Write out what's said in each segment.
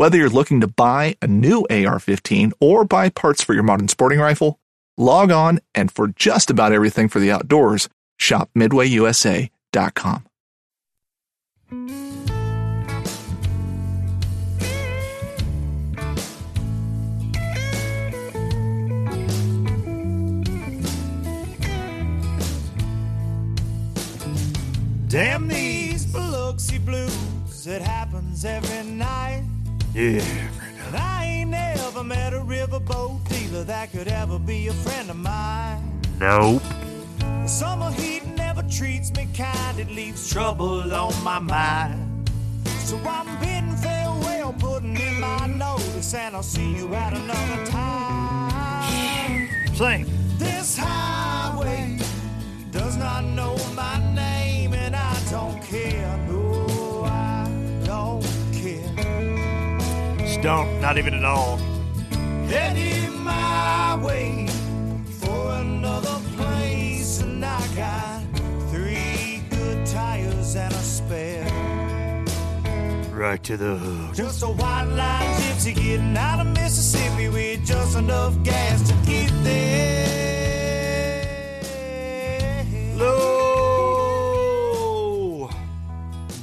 Whether you're looking to buy a new AR 15 or buy parts for your modern sporting rifle, log on and for just about everything for the outdoors, shop MidwayUSA.com. Damn these Biloxi blues, it happens every night. Yeah. And I ain't never met a riverboat dealer that could ever be a friend of mine. Nope. The summer heat never treats me kind, it leaves trouble on my mind. So I'm bidding farewell, putting in my notice, and I'll see you at another time. Sing. This highway does not know my name, and I don't care. Just don't, not even at all. Heading my way for another place, and I got three good tires and a spare. Right to the hood. Just a white line gypsy getting out of Mississippi with just enough gas to get there.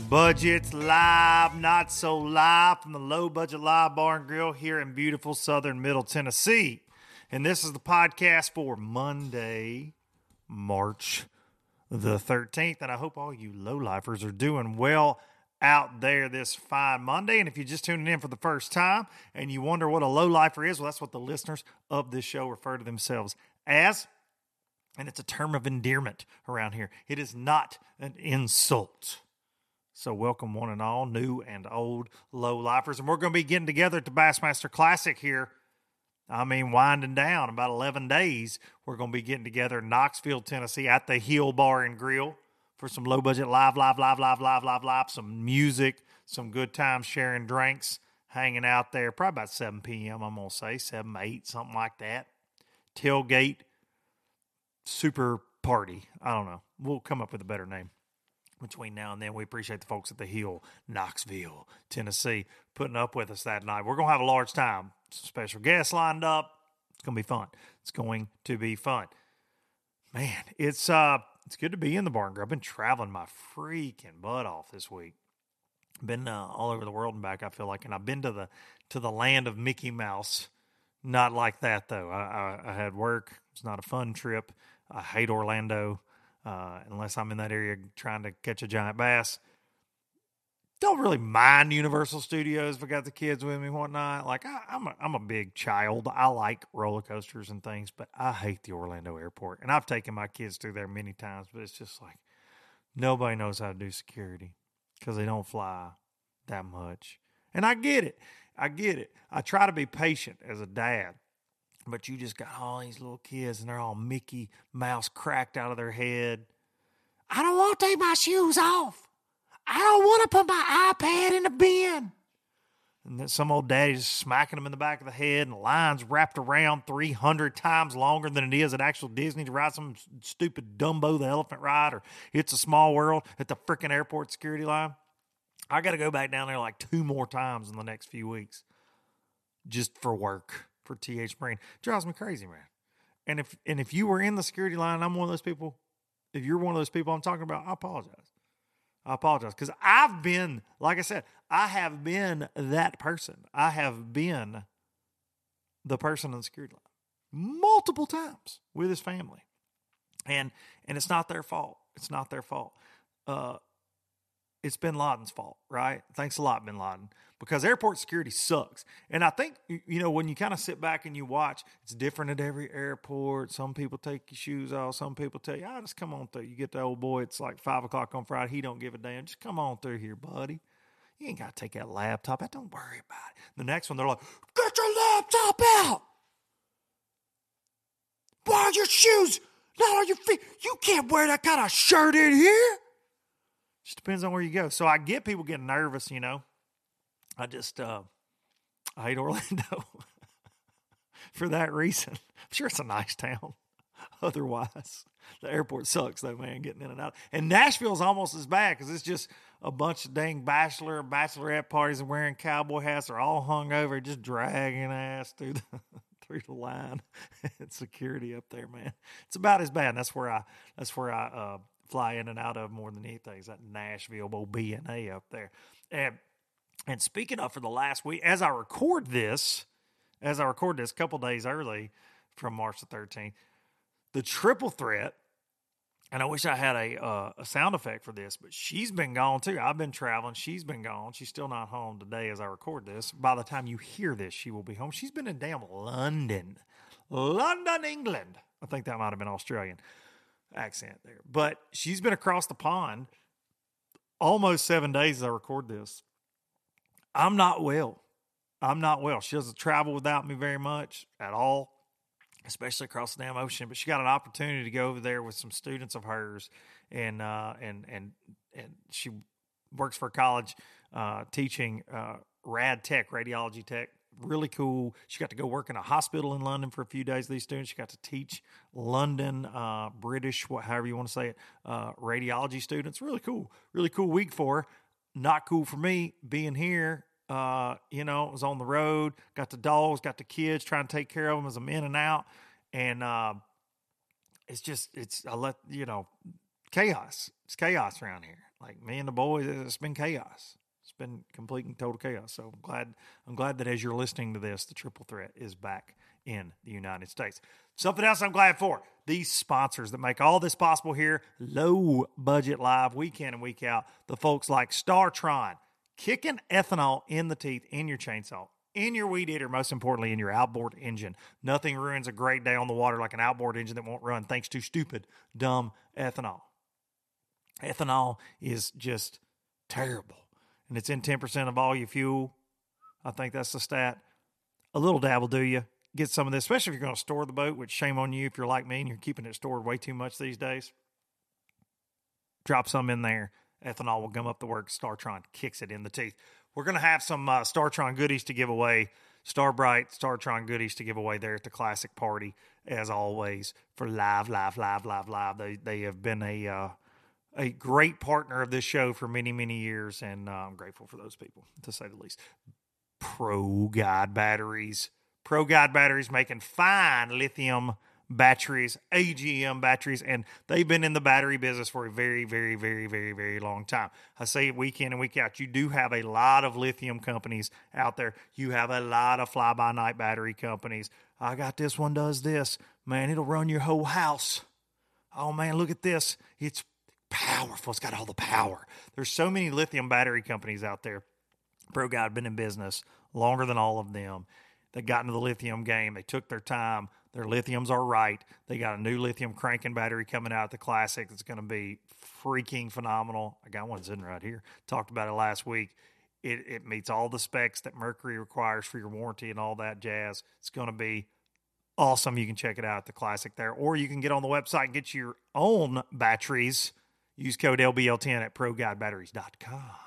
Budgets live, not so live from the low budget live bar and grill here in beautiful southern middle Tennessee. And this is the podcast for Monday, March the 13th. And I hope all you low lifers are doing well out there this fine Monday. And if you're just tuning in for the first time and you wonder what a low lifer is, well, that's what the listeners of this show refer to themselves as and it's a term of endearment around here. It is not an insult. So, welcome one and all, new and old low lifers. And we're going to be getting together at the Bassmaster Classic here. I mean, winding down about 11 days. We're going to be getting together in Knoxville, Tennessee at the Hill Bar and Grill for some low budget live, live, live, live, live, live, live, some music, some good times sharing drinks, hanging out there. Probably about 7 p.m., I'm going to say, 7, 8, something like that. Tailgate super party. I don't know. We'll come up with a better name between now and then. We appreciate the folks at the Hill, Knoxville, Tennessee, putting up with us that night. We're going to have a large time. Some special guests lined up. It's going to be fun. It's going to be fun. Man, it's uh it's good to be in the barn. I've been traveling my freaking butt off this week. Been uh, all over the world and back. I feel like, and I've been to the to the land of Mickey Mouse. Not like that though. I, I, I had work. It's not a fun trip. I hate Orlando uh, unless I'm in that area trying to catch a giant bass. Don't really mind Universal Studios if I got the kids with me, whatnot. Like I, I'm a, I'm a big child. I like roller coasters and things, but I hate the Orlando airport. And I've taken my kids through there many times, but it's just like nobody knows how to do security because they don't fly that much. And I get it. I get it. I try to be patient as a dad but you just got all these little kids and they're all Mickey Mouse cracked out of their head. I don't want to take my shoes off. I don't want to put my iPad in the bin. and then some old daddy's smacking them in the back of the head, and line's wrapped around 300 times longer than it is at actual Disney to ride some stupid Dumbo the elephant ride or It's a Small World at the freaking airport security line. I got to go back down there like two more times in the next few weeks just for work for TH Marine. Drives me crazy, man. And if and if you were in the security line, I'm one of those people. If you're one of those people I'm talking about, I apologize. I apologize because I've been, like I said, I have been that person. I have been the person in the security line multiple times with his family, and and it's not their fault. It's not their fault. Uh, it's Bin Laden's fault, right? Thanks a lot, Bin Laden, because airport security sucks. And I think, you know, when you kind of sit back and you watch, it's different at every airport. Some people take your shoes off. Some people tell you, ah, just come on through. You get the old boy, it's like five o'clock on Friday. He don't give a damn. Just come on through here, buddy. You ain't got to take that laptop out. Don't worry about it. The next one, they're like, get your laptop out. Why are your shoes not on your feet? You can't wear that kind of shirt in here. Just depends on where you go. So I get people getting nervous, you know. I just uh I hate Orlando for that reason. I'm sure it's a nice town. Otherwise, the airport sucks though, man, getting in and out. And Nashville's almost as bad because it's just a bunch of dang bachelor and bachelorette parties and wearing cowboy hats. They're all hung over, just dragging ass through the through the line and security up there, man. It's about as bad. And that's where I that's where I uh, fly in and out of more than anything. Is that Nashville, old BNA up there. And and speaking of for the last week, as I record this, as I record this, a couple days early from March the 13th, the triple threat. And I wish I had a uh, a sound effect for this, but she's been gone too. I've been traveling. She's been gone. She's still not home today as I record this. By the time you hear this, she will be home. She's been in damn London, London, England. I think that might have been Australian accent there. But she's been across the pond almost seven days as I record this. I'm not well. I'm not well. She doesn't travel without me very much at all, especially across the damn ocean. But she got an opportunity to go over there with some students of hers, and uh, and and and she works for college uh, teaching uh, rad tech, radiology tech really cool. She got to go work in a hospital in London for a few days. These students, she got to teach London uh, British, what, however you want to say it, uh, radiology students. Really cool, really cool week for her. Not cool for me being here. Uh, you know, was on the road, got the dogs, got the kids, trying to take care of them as I'm in and out, and uh, it's just it's I let you know chaos. It's chaos around here. Like me and the boys, it's been chaos It's been complete and total chaos. So I'm glad I'm glad that as you're listening to this, the triple threat is back in the United States. Something else I'm glad for these sponsors that make all this possible here, low budget live week in and week out. The folks like StarTron, kicking ethanol in the teeth in your chainsaw, in your weed eater, most importantly, in your outboard engine. Nothing ruins a great day on the water like an outboard engine that won't run thanks to stupid, dumb ethanol. Ethanol is just terrible and it's in 10% of all your fuel. I think that's the stat. A little dab will do you. Get some of this, especially if you're going to store the boat, which shame on you if you're like me and you're keeping it stored way too much these days. Drop some in there. Ethanol will gum up the works. StarTron kicks it in the teeth. We're going to have some uh, StarTron goodies to give away. Star brite StarTron goodies to give away there at the classic party, as always, for live, live, live, live, live. They, they have been a. Uh, a great partner of this show for many, many years, and uh, I'm grateful for those people, to say the least. ProGuide batteries. ProGuide batteries making fine lithium batteries, AGM batteries, and they've been in the battery business for a very, very, very, very, very long time. I say week in and week out. You do have a lot of lithium companies out there. You have a lot of fly by night battery companies. I got this one does this. Man, it'll run your whole house. Oh man, look at this. It's powerful. It's got all the power. There's so many lithium battery companies out there. ProGuide been in business longer than all of them. They got into the lithium game. They took their time. Their lithiums are right. They got a new lithium cranking battery coming out at the Classic. It's going to be freaking phenomenal. I got one sitting right here. Talked about it last week. It, it meets all the specs that Mercury requires for your warranty and all that jazz. It's going to be awesome. You can check it out at the Classic there, or you can get on the website and get your own batteries Use code LBL10 at ProGuideBatteries.com.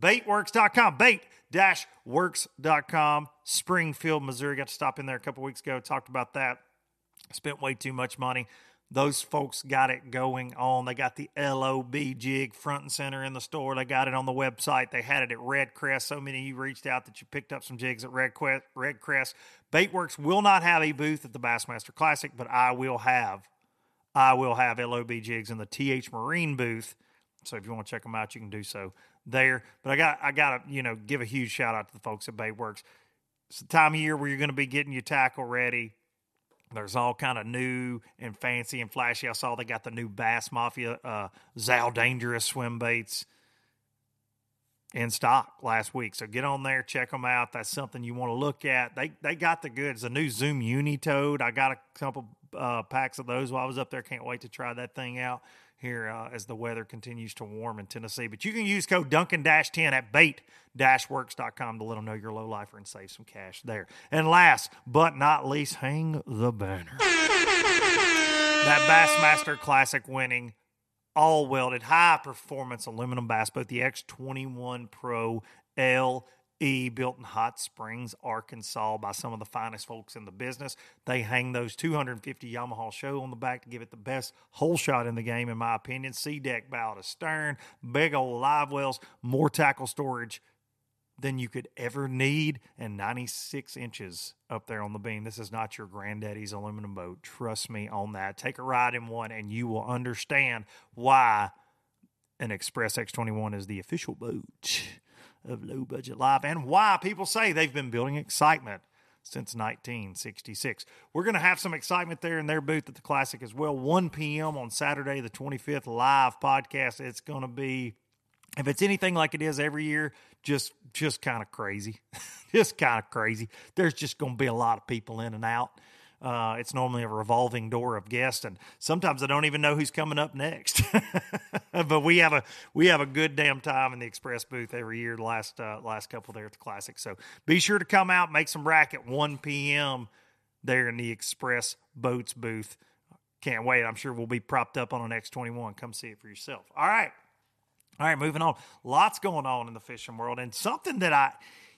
Baitworks.com. Bait dash works.com. Springfield, Missouri. Got to stop in there a couple weeks ago. Talked about that. Spent way too much money. Those folks got it going on. They got the LOB jig front and center in the store. They got it on the website. They had it at Redcrest. So many of you reached out that you picked up some jigs at Redcrest. Red Crest. Baitworks will not have a booth at the Bassmaster Classic, but I will have I will have LOB jigs in the TH Marine booth. So if you want to check them out, you can do so there. But I got I got to you know give a huge shout out to the folks at Baitworks. It's the time of year where you're going to be getting your tackle ready. There's all kind of new and fancy and flashy. I saw they got the new Bass Mafia uh, Zal Dangerous swim baits in stock last week. So get on there, check them out. That's something you want to look at. They they got the goods. The new Zoom Uni Toad. I got a couple uh, packs of those while I was up there. Can't wait to try that thing out here uh, as the weather continues to warm in Tennessee. But you can use code Duncan 10 at bait works.com to let them know you're a low lifer and save some cash there. And last but not least, hang the banner. that Bassmaster Classic winning all welded high performance aluminum bass boat, the X21 Pro L E built in Hot Springs, Arkansas, by some of the finest folks in the business. They hang those 250 Yamaha SHO on the back to give it the best hole shot in the game, in my opinion. C SeaDek bow to stern, big old live wells, more tackle storage than you could ever need, and 96 inches up there on the beam. This is not your granddaddy's aluminum boat. Trust me on that. Take a ride in one, and you will understand why an Express X21 is the official boat of low budget life and why people say they've been building excitement since 1966. We're going to have some excitement there in their booth at the Classic as well. 1 p.m. on Saturday, the 25th, live podcast. It's going to be, if it's anything like it is every year, just just kind of crazy, just kind of crazy. There's just going to be a lot of people in and out. Uh, it's normally a revolving door of guests, and sometimes I don't even know who's coming up next. but we have a we have a good damn time in the Express booth every year. The last uh, last couple there at the Classic, so be sure to come out, make some racket. 1 p.m. there in the Express Boats booth. Can't wait. I'm sure we'll be propped up on an X21. Come see it for yourself. All right. All right, moving on. Lots going on in the fishing world, and something that I,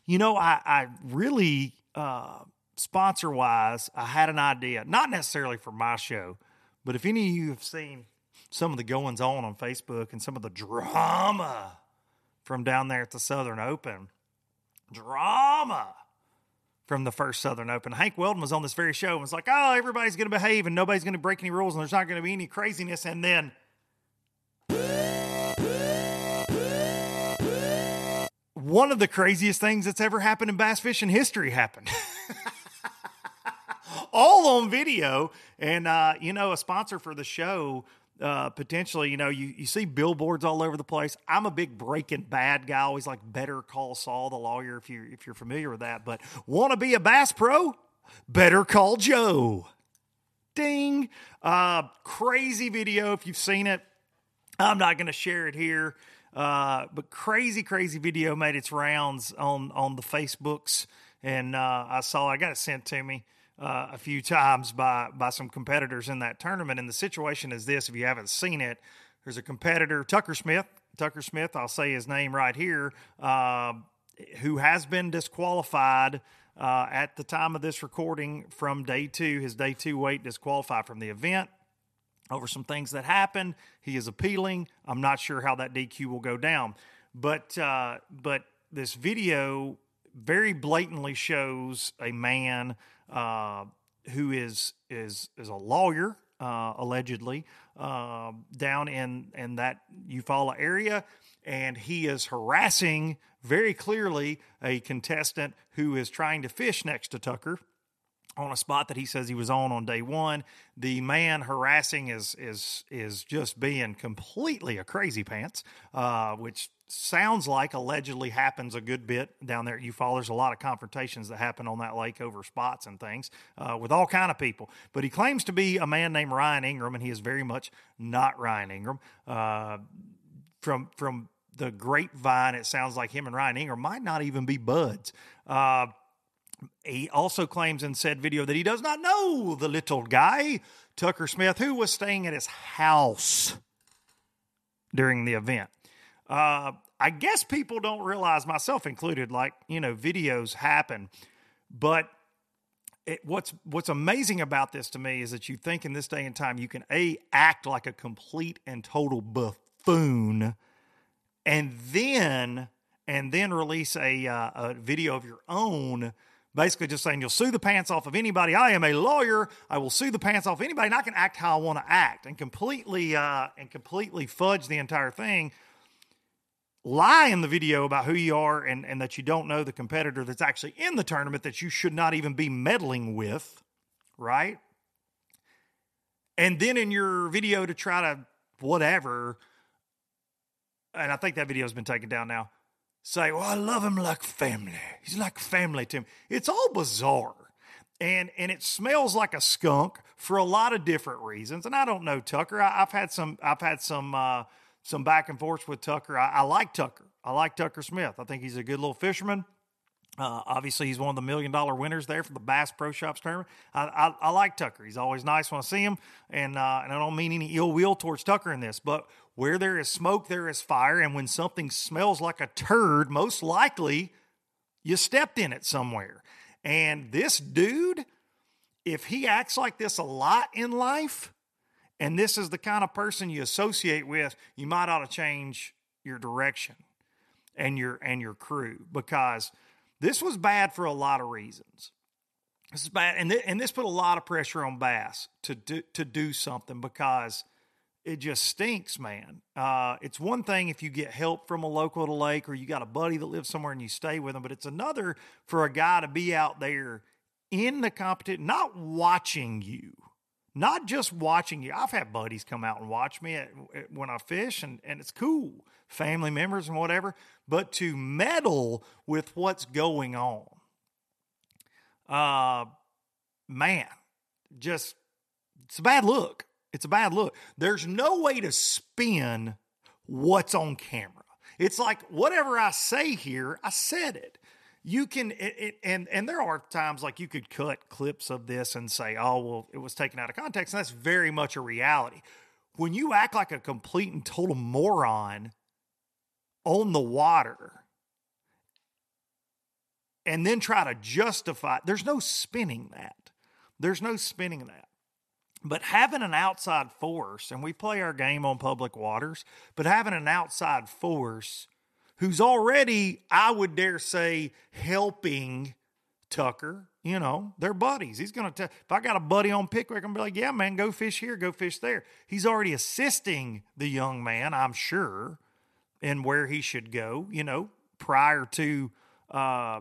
you know, I, I really uh, sponsor wise, I had an idea, not necessarily for my show, but if any of you have seen some of the goings on on Facebook and some of the drama from down there at the Southern Open, drama from the first Southern Open. Hank Weldon was on this very show and was like, oh, everybody's going to behave and nobody's going to break any rules and there's not going to be any craziness. And then one of the craziest things that's ever happened in bass fishing history happened. all on video. And, uh, you know, a sponsor for the show, uh, potentially, you know, you, you see billboards all over the place. I'm a big Breaking Bad guy, always like Better Call Saul, the lawyer, if you if you're familiar with that. But want to be a bass pro? Better call Joe. Ding! Uh, crazy video if you've seen it. I'm not going to share it here, uh, but crazy, crazy video made its rounds on on the Facebooks, and uh, I saw I got it sent to me uh, a few times by by some competitors in that tournament. And the situation is this: if you haven't seen it, there's a competitor, Tucker Smith. Tucker Smith, I'll say his name right here, uh, who has been disqualified uh, at the time of this recording from day two. His day two weight disqualified from the event over some things that happened. He is appealing. I'm not sure how that DQ will go down, but uh, but this video very blatantly shows a man uh, who is is is a lawyer uh, allegedly uh, down in in that Eufaula area, and he is harassing very clearly a contestant who is trying to fish next to Tucker on a spot that he says he was on on day one. The man harassing is is is just being completely a crazy pants, uh, which sounds like allegedly happens a good bit down there at Eufaula. There's a lot of confrontations that happen on that lake over spots and things uh, with all kind of people. But he claims to be a man named Ryan Ingram, and he is very much not Ryan Ingram. Uh, from from the grapevine, it sounds like him and Ryan Ingram might not even be buds. Uh, he also claims in said video that he does not know the little guy, Tucker Smith, who was staying at his house during the event. Uh, I guess people don't realize, myself included, like, you know, videos happen. But it, what's what's amazing about this to me is that you think in this day and time you can a act like a complete and total buffoon, and then and then release a uh, a video of your own, basically just saying you'll sue the pants off of anybody. I am a lawyer. I will sue the pants off anybody, and I can act how I want to act, and completely uh, and completely fudge the entire thing lie in the video about who you are and, and that you don't know the competitor that's actually in the tournament that you should not even be meddling with, right? And then in your video to try to whatever, and I think that video has been taken down now, say, Well, I love him like family. He's like family to him. It's all bizarre. And, and it smells like a skunk for a lot of different reasons. And I don't know Tucker. I, have had some I've had some uh, some back and forth with Tucker. I, I, like Tucker. I like Tucker Smith. I think he's a good little fisherman. Uh, obviously, he's one of the million dollar winners there for the Bass Pro Shops tournament. I, I, I like Tucker. He's always nice when I see him, and uh, and I don't mean any ill will towards Tucker in this, but where there is smoke, there is fire, and when something smells like a turd, most likely you stepped in it somewhere. And this dude, if he acts like this a lot in life, and this is the kind of person you associate with, you might ought to change your direction and your and your crew because this was bad for a lot of reasons. This is bad, and th- and this put a lot of pressure on Bass to do to do something because it just stinks, man. Uh, it's one thing if you get help from a local at a lake or you got a buddy that lives somewhere and you stay with them, but it's another for a guy to be out there in the competition, not watching you not just watching you. I've had buddies come out and watch me at, at, when I fish, and, and it's cool, family members and whatever, but to meddle with what's going on, uh, man, just, it's a bad look. It's a bad look. There's no way to spin what's on camera. It's like whatever I say here, I said it you can it, it, and and there are times like you could cut clips of this and say oh well it was taken out of context and that's very much a reality when you act like a complete and total moron on the water and then try to justify there's no spinning that there's no spinning that but having an outside force and we play our game on public waters but having an outside force who's already, I would dare say, helping Tucker. You know, they're buddies. He's to tell, if I got a buddy on Pickwick, I'm be like, yeah, man, go fish here, go fish there. He's already assisting the young man, I'm sure, in where he should go, you know, prior to uh,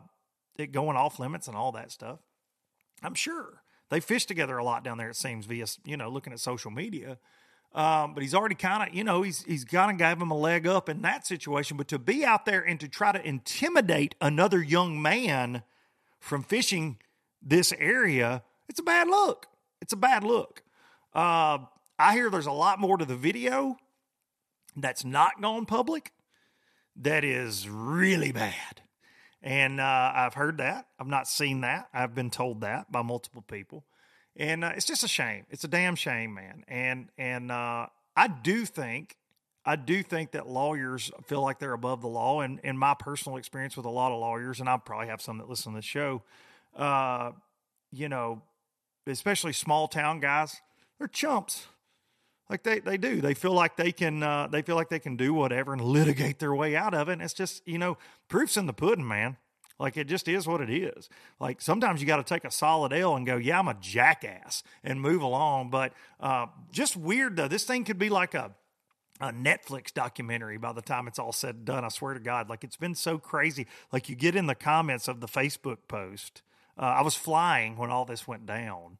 it going off limits and all that stuff. I'm sure. They fish together a lot down there, it seems, via, you know, looking at social media. Um, but he's already kind of, you know, he's he's kind of gave him a leg up in that situation. But to be out there and to try to intimidate another young man from fishing this area, it's a bad look. It's a bad look. Uh, I hear there's a lot more to the video that's not gone public that is really bad. And uh, I've heard that. I've not seen that. I've been told that by multiple people and uh, it's just a shame. It's a damn shame, man. And and uh, I do think I do think that lawyers feel like they're above the law. And in my personal experience with a lot of lawyers, and I probably have some that listen to the show, uh, you know, especially small town guys, they're chumps. Like they, they do. They feel like they can uh, they feel like they can do whatever and litigate their way out of it. And it's just, you know, proof's in the pudding, man. Like it just is what it is. Like sometimes you got to take a solid L and go, yeah, I'm a jackass and move along. But uh, just weird though. This thing could be like a a Netflix documentary by the time it's all said and done. I swear to God, like it's been so crazy. Like you get in the comments of the Facebook post. Uh, I was flying when all this went down,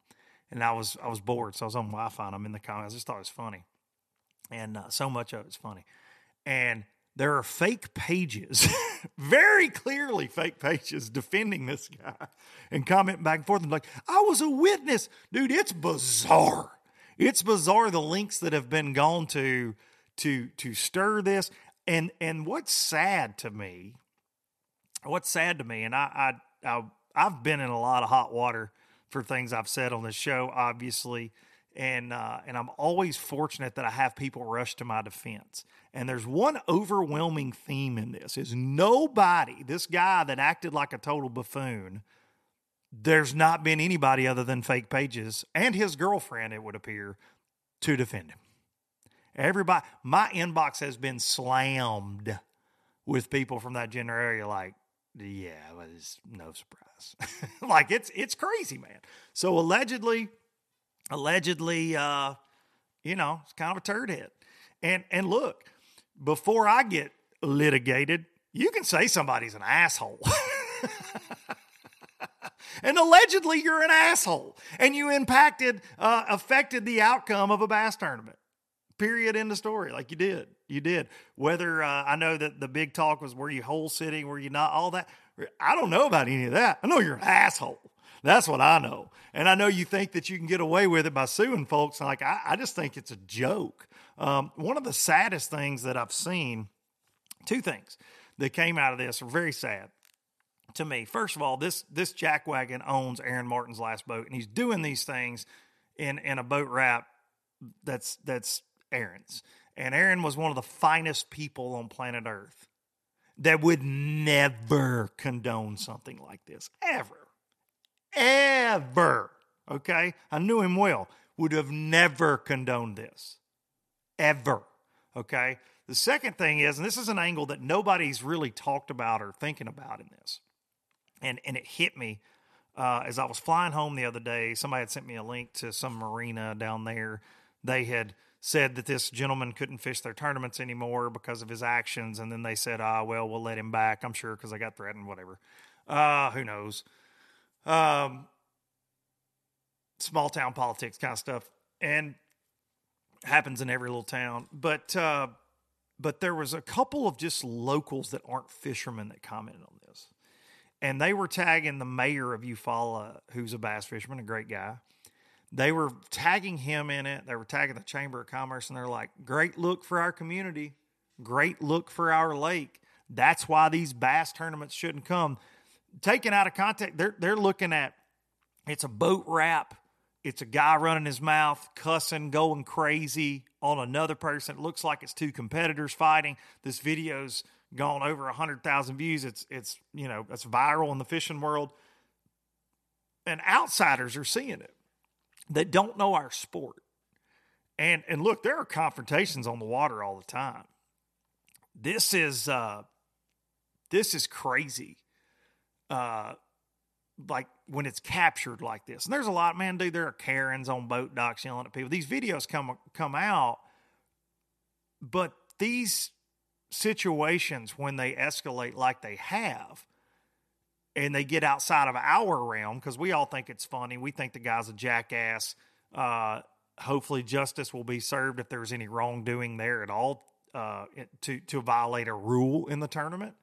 and I was I was bored, so I was on Wi-Fi. and I'm in the comments. I just thought it was funny, and uh, so much of it's funny. And there are fake pages, very clearly fake pages defending this guy and commenting back and forth. And like, I was a witness. Dude, it's bizarre. It's bizarre the links that have been gone to to to stir this. And and what's sad to me, what's sad to me, and I I, I I've been in a lot of hot water for things I've said on this show, obviously. and uh, and I'm always fortunate that I have people rush to my defense. And there's one overwhelming theme in this: is nobody, this guy that acted like a total buffoon. There's not been anybody other than fake pages and his girlfriend, it would appear, to defend him. Everybody, my inbox has been slammed with people from that gender area. Like, yeah, it's no surprise. like it's it's crazy, man. So allegedly, allegedly, uh, you know, it's kind of a turd hit. And and look, before I get litigated, you can say somebody's an asshole. and allegedly you're an asshole and you impacted uh, affected the outcome of a bass tournament period in the story like you did you did. Whether uh, i know that the big talk was were you hole sitting were you not all that. I don't know about any of that. I know you're an asshole. That's what i know. And i know you think that you can get away with it by suing folks. Like i, I just think it's a joke. Um, one of the saddest things that i've seen two things that came out of this are very sad to me. First of all, this this jackwagon owns Aaron Martin's last boat, and he's doing these things in in a boat wrap that's that's Aaron's. And Aaron was one of the finest people on planet Earth that would never condone something like this. Ever. Ever. Okay? I knew him well. Would have never condoned this. Ever. Okay? The second thing is, and this is an angle that nobody's really talked about or thinking about in this, and, and it hit me uh, as I was flying home the other day. Somebody had sent me a link to some marina down there. They had said that this gentleman couldn't fish their tournaments anymore because of his actions. And then they said, ah, well, we'll let him back. I'm sure because I got threatened, whatever. Uh, who knows? Um, small town politics kind of stuff. And happens in every little town. But, uh, but there was a couple of just locals that aren't fishermen that commented on this. And they were tagging the mayor of Eufaula, who's a bass fisherman, a great guy they were tagging him in it. They were tagging the Chamber of Commerce, and they're like, great look for our community, great look for our lake. That's why these bass tournaments shouldn't come. Taken out of context, they're, they're looking at it's a boat wrap. It's a guy running his mouth, cussing, going crazy on another person. It looks like it's two competitors fighting. This video's gone over hundred thousand views. It's it's you know it's viral in the fishing world, and outsiders are seeing it that don't know our sport. And and look, there are confrontations on the water all the time. This is uh this is crazy. Uh like when it's captured like this. And there's a lot, man, dude, there are Karens on boat docks yelling at people. These videos come come out, but these situations when they escalate like they have, and they get outside of our realm because we all think it's funny. We think the guy's a jackass. Uh, hopefully, justice will be served if there's any wrongdoing there at all uh, to to violate a rule in the tournament.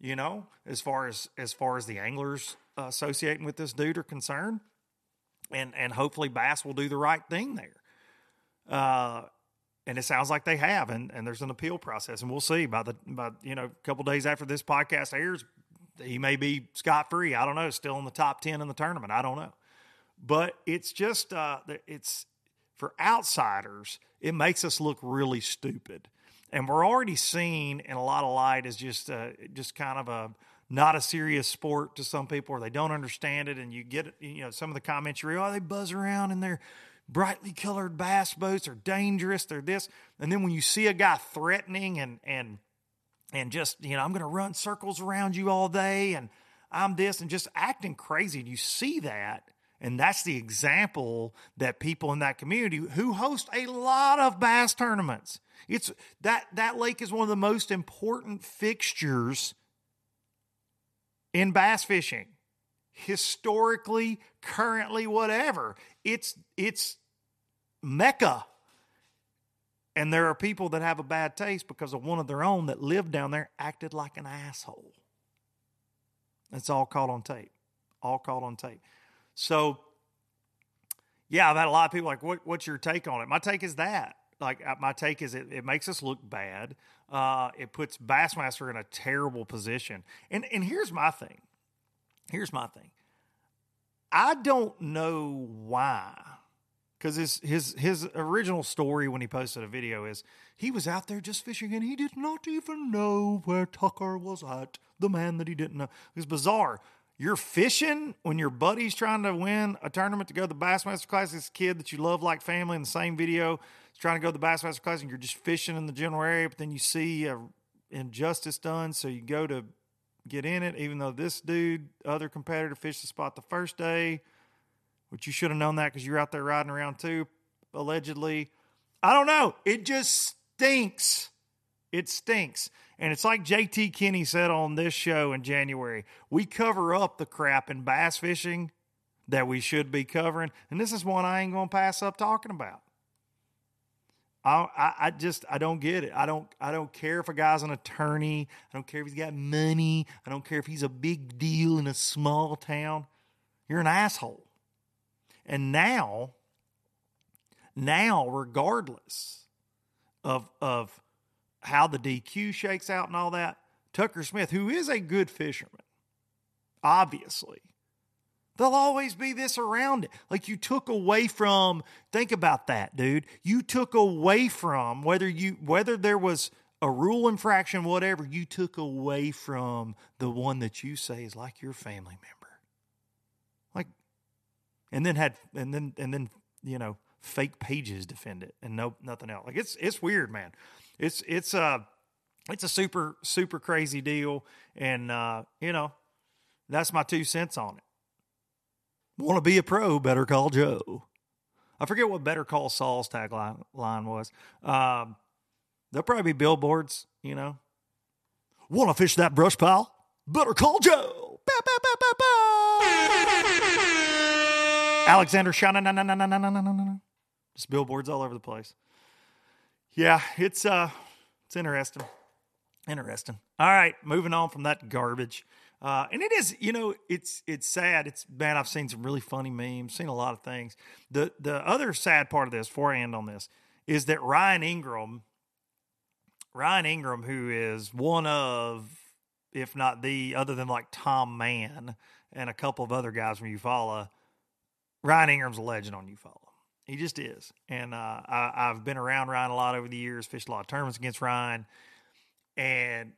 You know, as far as as far as the anglers associating with this dude are concerned, and and hopefully Bass will do the right thing there. Uh, and it sounds like they have, and, and there's an appeal process, and we'll see by the by you know a couple days after this podcast airs, he may be scot free. I don't know. Still in the top ten in the tournament. I don't know. But it's just uh, it's for outsiders. It makes us look really stupid, and we're already seen in a lot of light as just uh, just kind of a not a serious sport to some people, or they don't understand it. And you get you know some of the comments you read, oh, they buzz around in their brightly colored bass boats are dangerous. They're this, and then when you see a guy threatening and and and just, you know, I'm going to run circles around you all day and I'm this and just acting crazy. And you see that. And that's the example that people in that community who host a lot of bass tournaments. It's that that lake is one of the most important fixtures in bass fishing. Historically, currently, whatever. It's it's Mecca and there are people that have a bad taste because of one of their own that lived down there acted like an asshole. It's all caught on tape. All caught on tape. So, yeah, I've had a lot of people like, what, what's your take on it? My take is that. Like, uh, my take is it, it makes us look bad. Uh, it puts Bassmaster in a terrible position. And, and here's my thing. Here's my thing. I don't know why because his his his original story when he posted a video is he was out there just fishing and he did not even know where Tucker was at, the man that he didn't know. It was bizarre. You're fishing when your buddy's trying to win a tournament to go to the Bassmaster Class. This kid that you love like family in the same video is trying to go to the Bassmaster Class, and you're just fishing in the general area. But then you see a injustice done, so you go to get in it. Even though this dude, other competitor, fished the spot the first day, which you should have known that because you're out there riding around too, allegedly. I don't know. It just stinks. It stinks. And it's like JT Kenney said on this show in January we cover up the crap in bass fishing that we should be covering. And this is one I ain't going to pass up talking about. I, I, I just I don't get it. I don't I don't care if a guy's an attorney. I don't care if he's got money. I don't care if he's a big deal in a small town. You're an asshole. And now, now, regardless of of how the DQ shakes out and all that, Tucker Smith, who is a good fisherman, obviously, there'll always be this around it. Like you took away from, think about that, dude. You took away from whether you whether there was a rule infraction, whatever, you took away from the one that you say is like your family member. And then had and then and then, you know, fake pages defend it and no nothing else. Like it's it's weird, man it's it's a uh, it's a super super crazy deal, and uh, you know that's my two cents on it. Want to be a pro? Better call Joe. I forget what Better Call Saul's tagline line was. Um, there'll probably be billboards, you know. Want to fish that brush pile? Better call Joe. Bow, bow, bow. Alexander Shannon. Just billboards all over the place yeah, it's uh, it's interesting. Interesting. All right, moving on from that garbage. Uh, and it is, you know, it's it's sad. It's man, I've seen some really funny memes, seen a lot of things. The the other sad part of this, before I end on this, is that Ryan Ingram, Ryan Ingram, who is one of, if not the, other than like Tom Mann and a couple of other guys from Eufaula, Ryan Ingram's a legend on Eufaula. He just is. And uh, I, have been around Ryan a lot over the years, fished a lot of tournaments against Ryan. And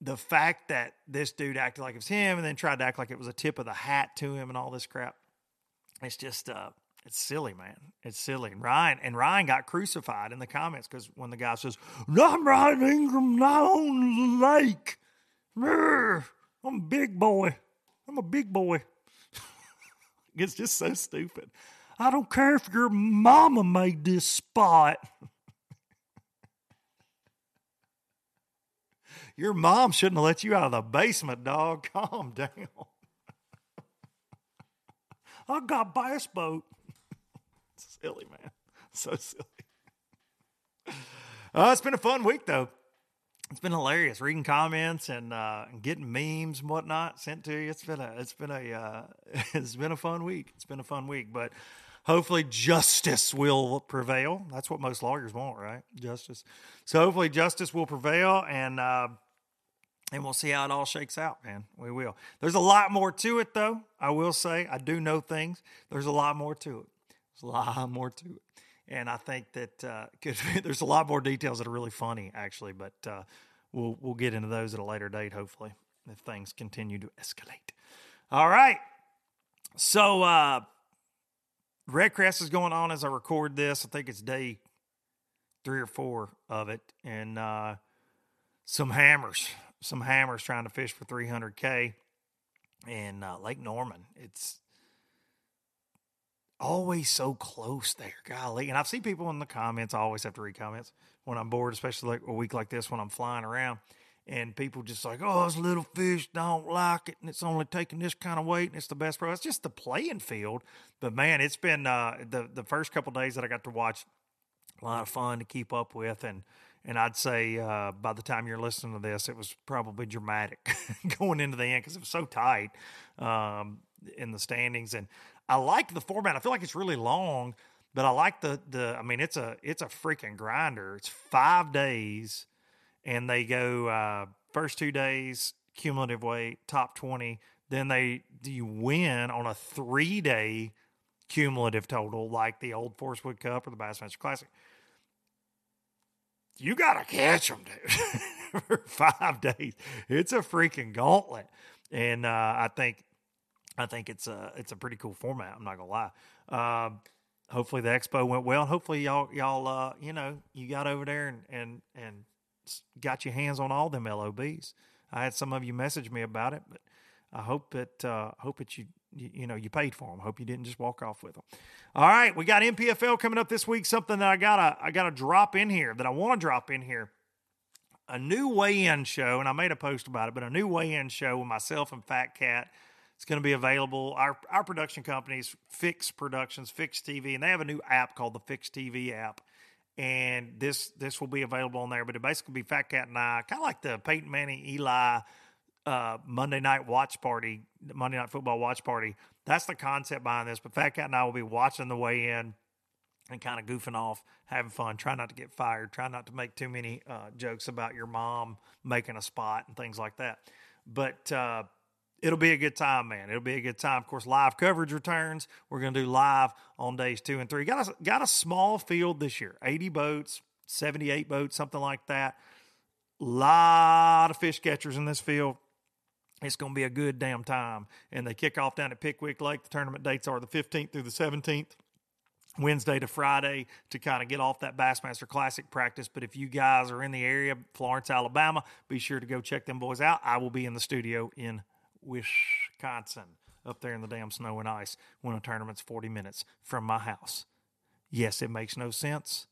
the fact that this dude acted like it was him and then tried to act like it was a tip of the hat to him and all this crap, it's just, uh, it's silly, man. It's silly. And Ryan and Ryan got crucified in the comments because when the guy says, "I'm Ryan Ingram, not on the lake. I'm big boy. I'm a big boy." It's just so stupid. I don't care if your mama made this spot. your mom shouldn't have let you out of the basement, dog. Calm down. I got bass boat. silly, man. So silly. Uh, it's been a fun week, though it's been hilarious reading comments and uh, getting memes and whatnot sent to you. It's been a it's been a uh, it's been a fun week. It's been a fun week, but hopefully justice will prevail. That's what most lawyers want, right? Justice. So hopefully justice will prevail, and uh, and we'll see how it all shakes out, man. We will. There's a lot more to it, though. I will say I do know things. There's a lot more to it. There's a lot more to it and I think that uh, there's a lot more details that are really funny, actually. But uh, we'll we'll get into those at a later date, hopefully, if things continue to escalate. All right, so uh, Redcrest is going on as I record this. I think it's day three or four of it, and uh, some hammers, some hammers trying to fish for 300k in uh, Lake Norman. It's always so close there. Golly. And I've seen people in the comments, I always have to read comments when I'm bored, especially like a week like this when I'm flying around. And people just like, oh, this little fish don't like it, and it's only taking this kind of weight, and it's the best pro. It's just the playing field. But man, it's been uh, the the first couple days that I got to watch, a lot of fun to keep up with, and and I'd say uh, by the time you're listening to this, it was probably dramatic going into the end because it was so tight um, in the standings. And I like the format. I feel like it's really long, but I like the the. I mean, it's a it's a freaking grinder. It's five days, and they go uh, first two days cumulative weight top twenty, then they do you win on a three day cumulative total like the old Forrest Wood Cup or the Bassmaster Classic. You gotta catch them, dude, for five days. It's a freaking gauntlet, and uh, I think I think it's a it's a pretty cool format. I'm not gonna lie. Uh, hopefully the expo went well, hopefully y'all y'all uh, you know you got over there and and and got your hands on all them LOBs. I had some of you message me about it, but I hope that uh, hope that you, you, you know you paid for them. Hope you didn't just walk off with them. All right, we got NPFL coming up this week. Something that I gotta I gotta drop in here that I want to drop in here. A new weigh-in show, and I made a post about it, but a new weigh-in show with myself and Fat Cat. It's going to be available. Our our production companies, Fix Productions, Fix TV, and they have a new app called the Fix TV app and this this will be available on there. But it basically be Fat Cat and I, kind of like the Peyton Manning, Eli uh, Monday night watch party, Monday night football watch party. That's the concept behind this. But Fat Cat and I will be watching the way in and kind of goofing off, having fun. Try not to get fired. Try not to make too many uh, jokes about your mom making a spot and things like that. But uh, it'll be a good time, man. It'll be a good time. Of course, live coverage returns. We're going to do live on days two and three. Got a, got a small field this year 80 boats, 78 boats, something like that. Lot of fish catchers in this field. It's going to be a good damn time. And they kick off down at Pickwick Lake. The tournament dates are the 15th through the 17th. Wednesday to Friday to kind of get off that Bassmaster Classic practice. But if you guys are in the area, Florence, Alabama, be sure to go check them boys out. I will be in the studio in Wisconsin, up there in the damn snow and ice when a tournament's 40 minutes from my house. Yes, it makes no sense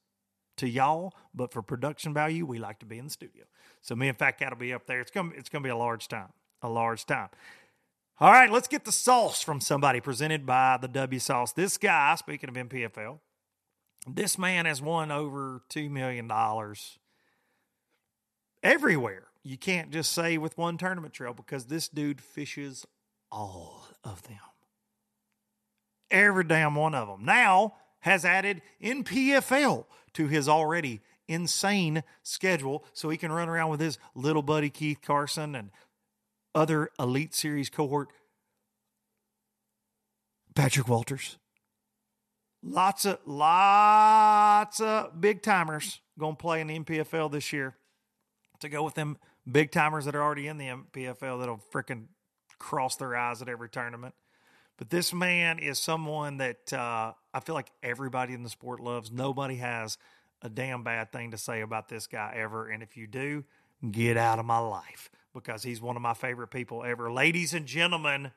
to y'all, but for production value, we like to be in the studio. So me and Fat Cat will be up there. It's gonna it's gonna be a large time, a large time. All right, let's get the sauce from somebody presented by the W Sauce. This guy, speaking of NPFL, this man has won over two million dollars everywhere you can't just say with one tournament trail because this dude fishes all of them. Every damn one of them. Now has added NPFL to his already insane schedule so he can run around with his little buddy Keith Carson and other Elite Series cohort Patrick Walters. Lots of lots of big timers going to play in the NPFL this year to go with them big timers that are already in the NPFL that'll freaking cross their eyes at every tournament. But this man is someone that uh, I feel like everybody in the sport loves. Nobody has a damn bad thing to say about this guy ever. And if you do, get out of my life because he's one of my favorite people ever. Ladies and gentlemen,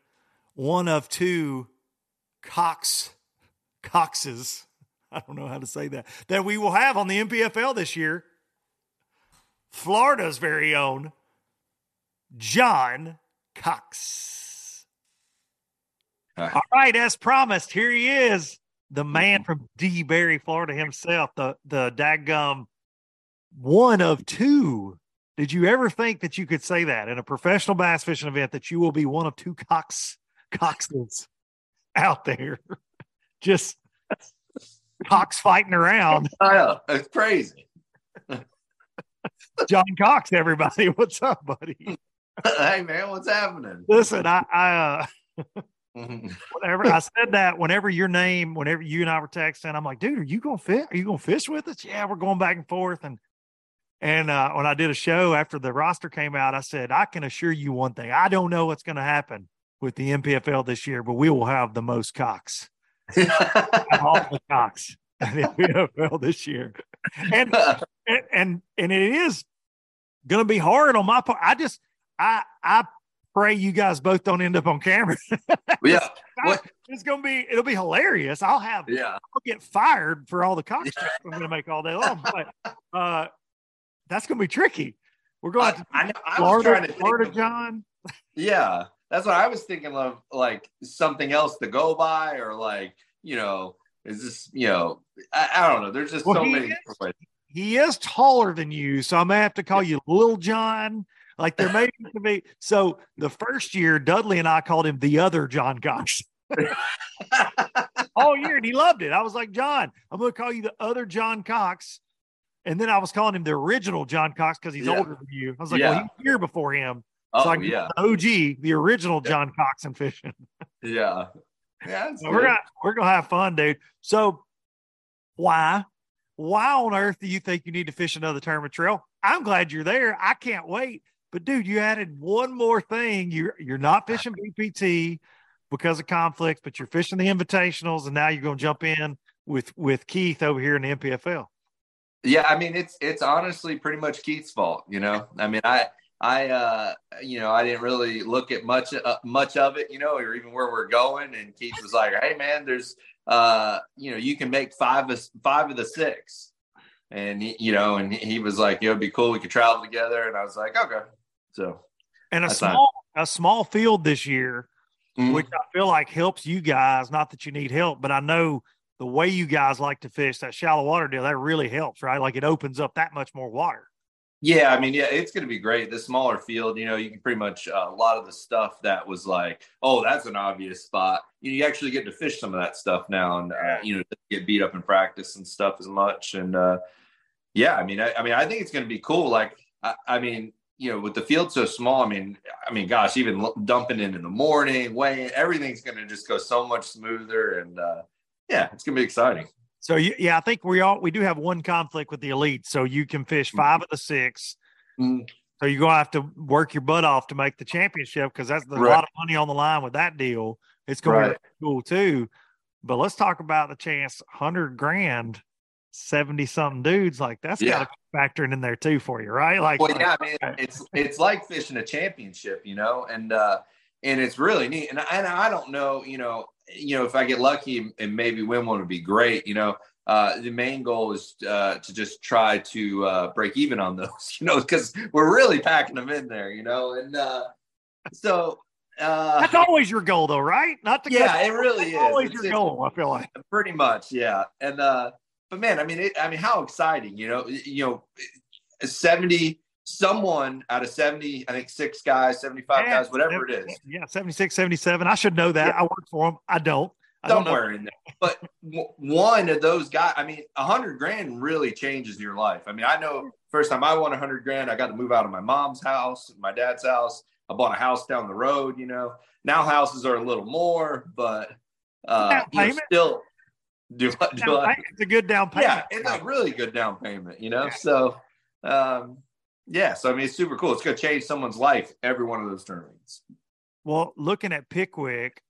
one of two Cox Coxes, I don't know how to say that, that we will have on the NPFL this year. Florida's very own John Cox. All right, as promised, here he is, the man from DeBary, Florida himself, the the daggum one of two. Did you ever think that you could say that in a professional bass fishing event that you will be one of two Cox Coxes out there, just Cox fighting around? I know it's crazy. John Cox, everybody. What's up, buddy? hey man, what's happening? Listen, I, I uh whenever I said that, whenever your name, whenever you and I were texting, I'm like, dude, are you gonna fit? Are you gonna fish with us? Yeah, we're going back and forth. And and uh, when I did a show after the roster came out, I said, I can assure you one thing. I don't know what's gonna happen with the NPFL this year, but we will have the most cocks. all the cocks in the this year. And and and, and it is gonna be hard on my part. I just I I pray you guys both don't end up on camera. yeah. It's gonna be it'll be hilarious. I'll have Yeah. I'll get fired for all the cock I'm gonna make all day long. But uh that's gonna be tricky. We're going I, to I, know- I was trying Florida, to Florida of- John. Yeah, that's what I was thinking of, like something else to go by, or like you know, is this you know, I, I don't know. There's just Well, so many is- different ways. He is taller than you, so I may have to call you Little John. Like there may to be so the first year, Dudley and I called him the other John Cox. all year and he loved it. I was like, John, I'm going to call you the other John Cox. And then I was calling him the original John Cox because he's Yeah. older than you. I was like, well, Yeah. he was here before him. Oh so I yeah, the OG, the original John Coxon fishing. yeah, yeah. So we're gonna we're gonna have fun, dude. So why why on earth do you think you need to fish another tournament trail? I'm glad you're there. I can't wait. But dude, you added one more thing. You're you're not fishing BPT because of conflicts, but you're fishing the invitationals, and now you're gonna jump in with with Keith over here in the NPFL. Yeah, I mean it's it's honestly pretty much Keith's fault, you know. I mean, I I uh you know, I didn't really look at much uh, much of it, you know, or even where we're going and Keith was like, "Hey man, there's uh you know, you can make five of five of the six. And he, you know, and he was like, "It'd be cool we could travel together." And I was like, "Okay." So, And a fine. small a small field this year mhm. which I feel like helps you guys. Not that you need help, but I know the way you guys like to fish that shallow water deal that really helps, right? Like it opens up that much more water. Yeah, I mean, yeah, it's going to be great. The smaller field, you know, you can pretty much uh, a lot of the stuff that was like, oh, that's an obvious spot. You, know, you actually get to fish some of that stuff now, and uh, you know, get beat up in practice and stuff as much. And uh, yeah, I mean, I, I mean, I think it's going to be cool. Like, I, I mean, you know, with the field so small, I mean, I mean, gosh, even l- dumping in in the morning, weighing, everything's going to just go so much smoother, and uh, yeah, it's going to be exciting. So you, yeah, I think we all we do have one conflict with the elite. So you can fish five of the six. Mm. So you're gonna have to work your butt off to make the championship because that's there's a lot of money on the line with that deal. It's going to be cool too. But let's talk about the chance, hundred grand, seventy something dudes. Like that's Yeah. got to be factoring in there too for you, right? Like, Well, yeah, I mean, it's it's like fishing a championship, you know, and uh, and it's really neat. And and I don't know, you know, you know, if I get lucky and maybe win one would be great. You know, uh, the main goal is uh, to just try to uh, break even on those, you know, because we're really packing them in there, you know, and uh, so uh, that's always your goal, though, right? Not to yeah, it really is. always It's- your goal. I feel like. pretty much yeah and uh but man i mean it, i mean how exciting you know you know 70 someone out of 70 i think six guys 75 Yeah, guys whatever it is Yeah, 76, 77. I should know that. Yeah. I work for them. I don't. I don't know. somewhere in there but one of those guys i mean a hundred grand really changes your life i mean i know first time i won a hundred grand i got to move out of my mom's house my dad's house i bought a house down the road you know now houses are a little more but uh Down you know, still do I, do I, It's a good down payment. yeah, it's a really good down payment, you know. Yeah. So, um, yeah, so I mean, it's super cool. It's going to change someone's life every one of those tournaments. Well, looking at Pickwick,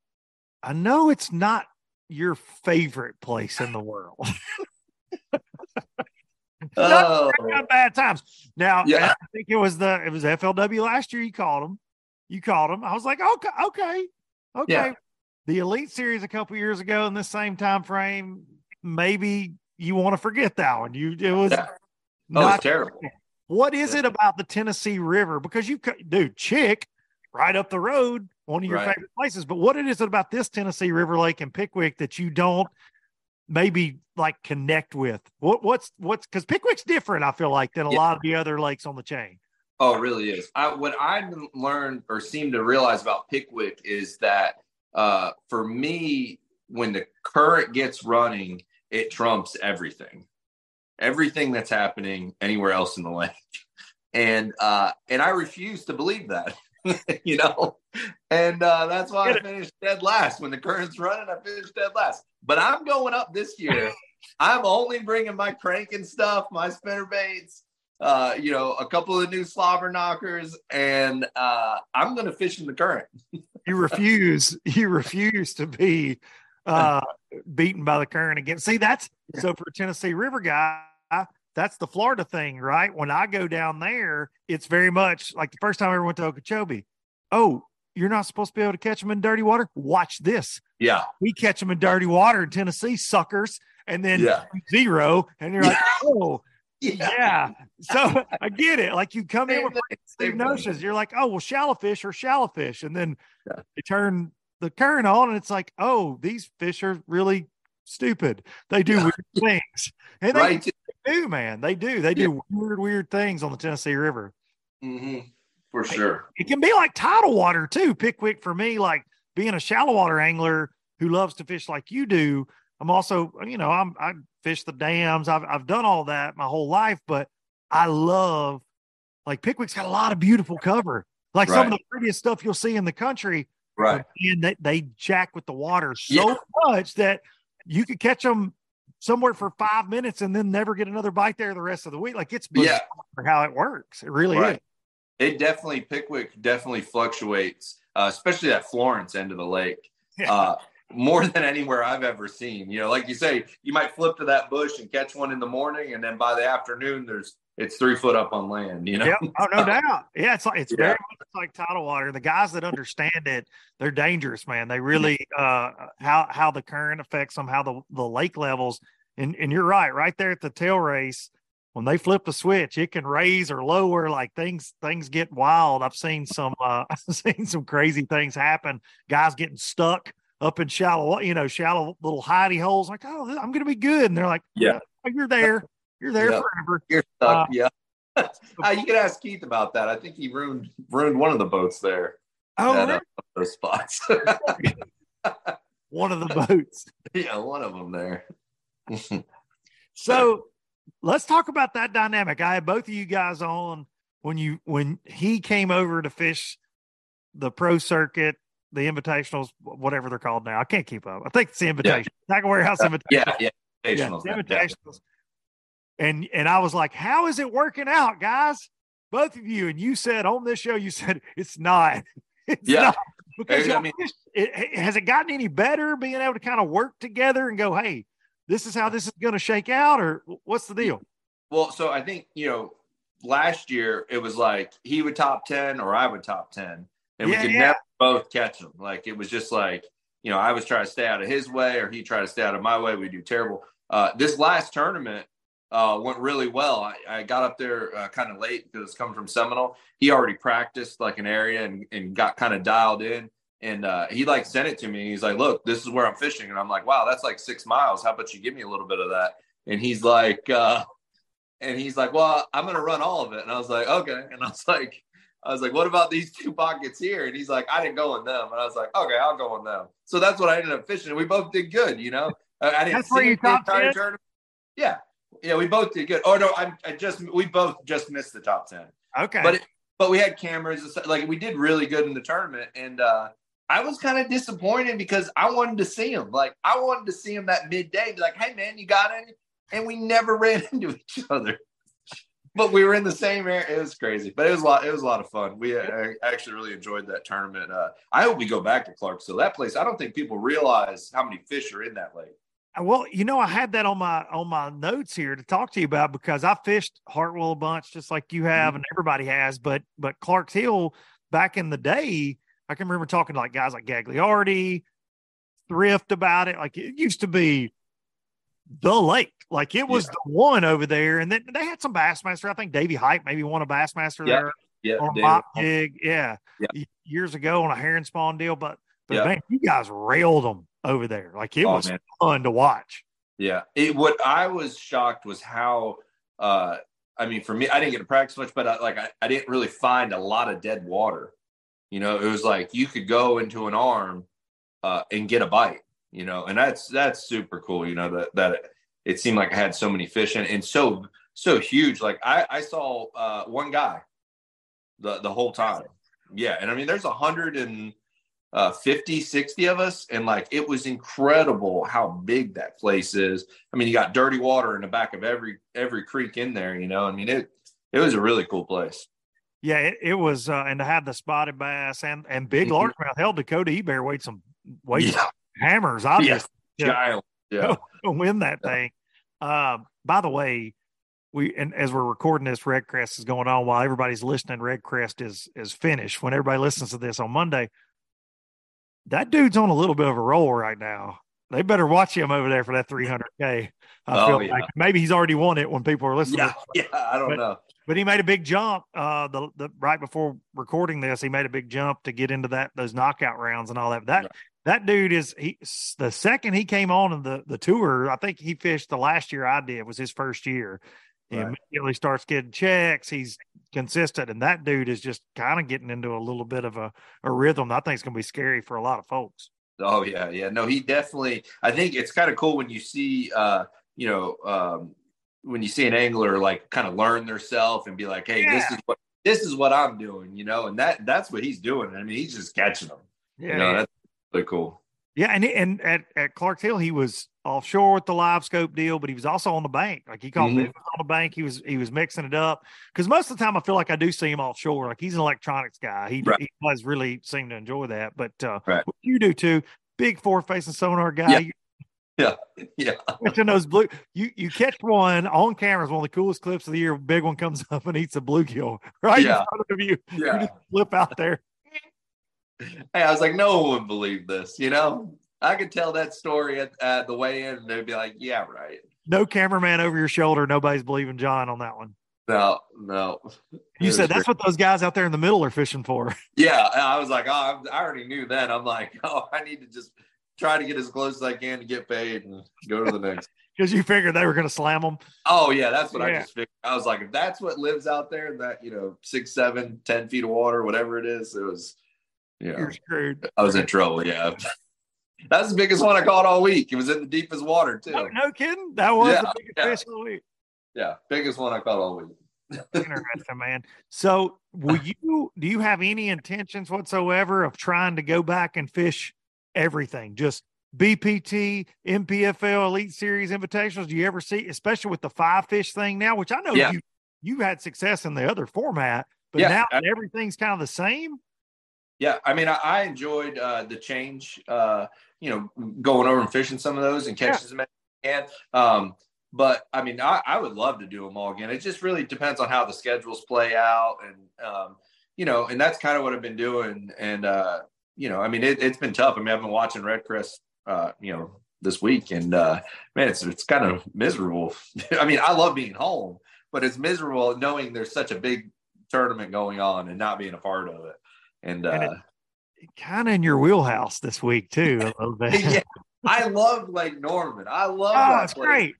I know it's not your favorite place in the world. Oh, bad times. Now, Yeah. I think it was the it was FLW last year. You called them. You called them. I was like, okay, okay, okay. Yeah. The Elite Series a couple years ago in the same time frame, maybe you want to forget that one. You it was Yeah. oh, not terrible. What is it about the Tennessee River? Because you, dude, Chick, right up the road, one of your Right. favorite places. But what is it about this Tennessee River Lake and Pickwick that you don't maybe like connect with? What what's what's because Pickwick's different, I feel like, than a Yeah. lot of the other lakes on the chain. Oh, it really is. I, what I've learned or seem to realize about Pickwick is that uh, for me, when the current gets running, it trumps everything, everything that's happening anywhere else in the lake, and uh, and I refuse to believe that, you know, and uh, that's why I finished dead last. When the current's running, I finished dead last. But I'm going up this year. I'm only bringing my crank and stuff, my spinner baits uh, you know, a couple of new slobber knockers, and uh, I'm going to fish in the current. You refuse, you refuse to be uh beaten by the current again. See, that's so for a Tennessee River guy, that's the Florida thing, right? When I go down there, it's very much like the first time I ever went to Okeechobee. Oh, you're not supposed to be able to catch them in dirty water. Watch this. Yeah, We catch them in dirty water in Tennessee, suckers, and then yeah, zero. And you're like, oh, yeah. yeah. So I get it. Like you come in with Steve same thing. notions. You're like, oh well, shallow fish are shallow fish, and then Yeah. you turn the current on, and it's like, oh, these fish are really stupid. They do Yeah. weird things, and they Right. Do, man. They do. They do weird, weird things on the Tennessee River. hmm For sure. It can be like tidal water too. Pickwick for me, like being a shallow water angler who loves to fish like you do. I'm also, you know, I'm I fish the dams. I've I've done all that my whole life, but I love like Pickwick's got a lot of beautiful cover. Like some of the prettiest stuff you'll see in the country, Right. and they, they jack with the water so Yeah. much that you could catch them somewhere for five minutes and then never get another bite there the rest of the week. Like it's Yeah. bizarre how it works. It really Right. is. It definitely Pickwick definitely fluctuates, uh, especially that Florence end of the lake. Yeah. Uh, more than anywhere I've ever seen. You know, like you say, you might flip to that bush and catch one in the morning, and then by the afternoon, there's it's three foot up on land. You know, Yeah. Oh, no doubt. Yeah, it's like it's Yeah. very much like tidal water. The guys that understand it, they're dangerous, man. They really uh how how the current affects them, how the the lake levels. And and you're right, right there at the tail race, when they flip the switch, it can raise or lower. Like things things get wild. I've seen some uh I've seen some crazy things happen. Guys getting stuck up in shallow, you know, shallow little hidey holes. Like, oh, I'm gonna be good. And they're like, Yeah. "Oh, you're there. You're there Yeah. forever. you're stuck. Uh, yeah. Uh, you could ask Keith about that. I think he ruined ruined one of the boats there. Oh, at, really? uh, those spots. one of the boats. yeah, one of them there. So let's talk about that dynamic. I had both of you guys on when you when he came over to fish the pro circuit, the invitationals, whatever they're called now. I can't keep up. I think it's the invitation. Tackle Warehouse invitational. yeah, yeah. Yeah, Invitationals, yeah. invitationals. And and I was like, how is it working out, guys? Both of you. And you said on this show, you said it's not. It's Yeah. not. Because I mean- it, has it gotten any better being able to kind of work together and go, hey, this is how this is going to shake out, or what's the deal? Well, so I think you know, last year it was like he would top ten or I would top ten, and Yeah, we could yeah. never both catch him. Like it was just like you know, I was trying to stay out of his way or he tried to stay out of my way. We do terrible. Uh, this last tournament uh, went really well. I, I got up there uh, kind of late because it's coming from Seminole. He already practiced like an area and, and got kind of dialed in. And uh, he like sent it to me. He's like, "Look, this is where I'm fishing," and I'm like, "Wow, that's like six miles. How about you give me a little bit of that?" And he's like, uh, and he's like, "Well, I'm gonna run all of it." And I was like, "Okay." And I was like, "I was like, what about these two pockets here?" And he's like, "I didn't go in them." And I was like, "Okay, I'll go in them." So that's what I ended up fishing. We both did good, you know. I, I didn't That's where see you the top entire tournament. Yeah, yeah, we both did good. Oh no, I, I just we both just missed the top ten. Okay. but it, but we had cameras like we did really good in the tournament and uh i was kind of disappointed because i wanted to see him. Like i wanted to see him that midday be like hey man you got any? And we never ran into each other. But we were in the same area. It was crazy but it was a lot it was a lot of fun. We uh, actually really enjoyed that tournament. Uh i hope we go back to Clarks Hill. That place i don't think people realize how many fish are in that lake Uh, well, you know, I had that on my on my notes here to talk to you about because I fished Hartwell a bunch, just like you mm-hmm. have, and everybody has. But but Clark's Hill back in the day, I can remember talking to like guys like Gagliardi, Thrift about it. Like it used to be the lake, like it was Yeah. the one over there, and then they had some Bassmaster. I think Davy Hite maybe won a Bassmaster Yeah. there yeah on a mop jig, yeah, Yeah. years ago on a herring spawn deal. But but Yeah. man, you guys railed them over there. Like it Oh, was man. fun to watch. Yeah. It, what I was shocked was how, uh, I mean, for me, I didn't get to practice much, but I, like I, I didn't really find a lot of dead water. You know, it was like you could go into an arm uh, and get a bite. You know, and that's that's super cool. You know that that it, seemed like I had so many fish and, and so so huge. Like I I saw uh, one guy the the whole time. Yeah, and I mean, there's a hundred and uh 50 60 of us. And like it was incredible how big that place is. I mean you got dirty water in the back of every every creek in there you know? I mean it it was a really cool place. Yeah, it, it was, uh, and to have the spotted bass and and big Mhm. largemouth. Held Dakota Ebare weighed some weight yeah. hammers, obviously, Yeah. giant. Yeah. To win that thing. Uh, by the way, we and as we're recording this, Redcrest is going on while everybody's listening. Redcrest is is finished. When everybody listens to this on Monday, that dude's on a little bit of a roll right now. They better watch him over there for that 300k. I Oh, feel yeah. like maybe he's already won it when people are listening. yeah yeah i don't But- know but he made a big jump uh the, the right before recording this he made a big jump to get into that those knockout rounds and all that that Right. that dude is he the second he came on in the the tour i think he fished the last year i did was his first year he Right. immediately starts getting checks he's consistent and that dude is just kind of getting into a little bit of a, a rhythm i think it's going to be scary for a lot of folks Oh yeah, yeah. No, he definitely. I think it's kind of cool when you see, uh, you know, um, when you see an angler like kind of learn their self and be like, hey, this is what this is what I'm doing, you know, and that that's what he's doing. I mean, he's just catching them. Yeah, you know, yeah. that's really cool. Yeah, and and at, at Clark Hill, he was offshore with the LiveScope deal, but he was also on the bank. Like he called Mhm. me on the bank. He was he was mixing it up because most of the time I feel like I do see him offshore. Like he's an electronics guy. He, Right. he does really seem to enjoy that. But uh, Right. you do too. Big forward facing sonar guy. Yeah. Yeah, yeah, catching those blue. You you catch one on camera is one of the coolest clips of the year. Big one comes up and eats a bluegill right Yeah. in front of you. You yeah. just flip out there. Hey, I was like, no one would believe this, you know. I could tell that story at, at the weigh in, and they'd be like, "Yeah, right." No cameraman over your shoulder. Nobody's believing John on that one. No, no. You said that's what those guys out there in the middle are fishing for. Yeah, I was like, oh, I'm, already knew that. I'm like, oh, I need to just try to get as close as I can to get paid and go to the next. because you figured they were going to slam them. Oh yeah, that's what I just figured. I was like, if that's what lives out there, that you know, six, seven, ten feet of water, whatever it is, it was, know, You're screwed. I was in trouble. Yeah, that's the biggest one I caught all week. It was in the deepest water too. No, no kidding. That was Yeah, the biggest yeah. fish of the week. Yeah, biggest one I caught all week. Interesting, man. So, will you do you have any intentions whatsoever of trying to go back and fish everything? Just BPT, NPFL, Elite Series invitations. Do you ever see, especially with the five fish thing now, which I know Yeah. you you had success in the other format, but Yeah, now I- everything's kind of the same. Yeah, I mean, I, I enjoyed uh, the change. Uh, you know, going over and fishing some of those and catching as I can. Um, but I mean, I, I would love to do them all again. It just really depends on how the schedules play out, and um, you know, and that's kind of what I've been doing. And uh, you know, I mean, it, it's been tough. I mean, I've been watching Redcrest, uh, you know, this week, and uh, man, it's it's kind of miserable. I mean, I love being home, but it's miserable knowing there's such a big tournament going on and not being a part of it. And, And uh, Kind of in your wheelhouse this week too, a little bit. yeah, I love Lake Norman. I love oh, that it's place. great.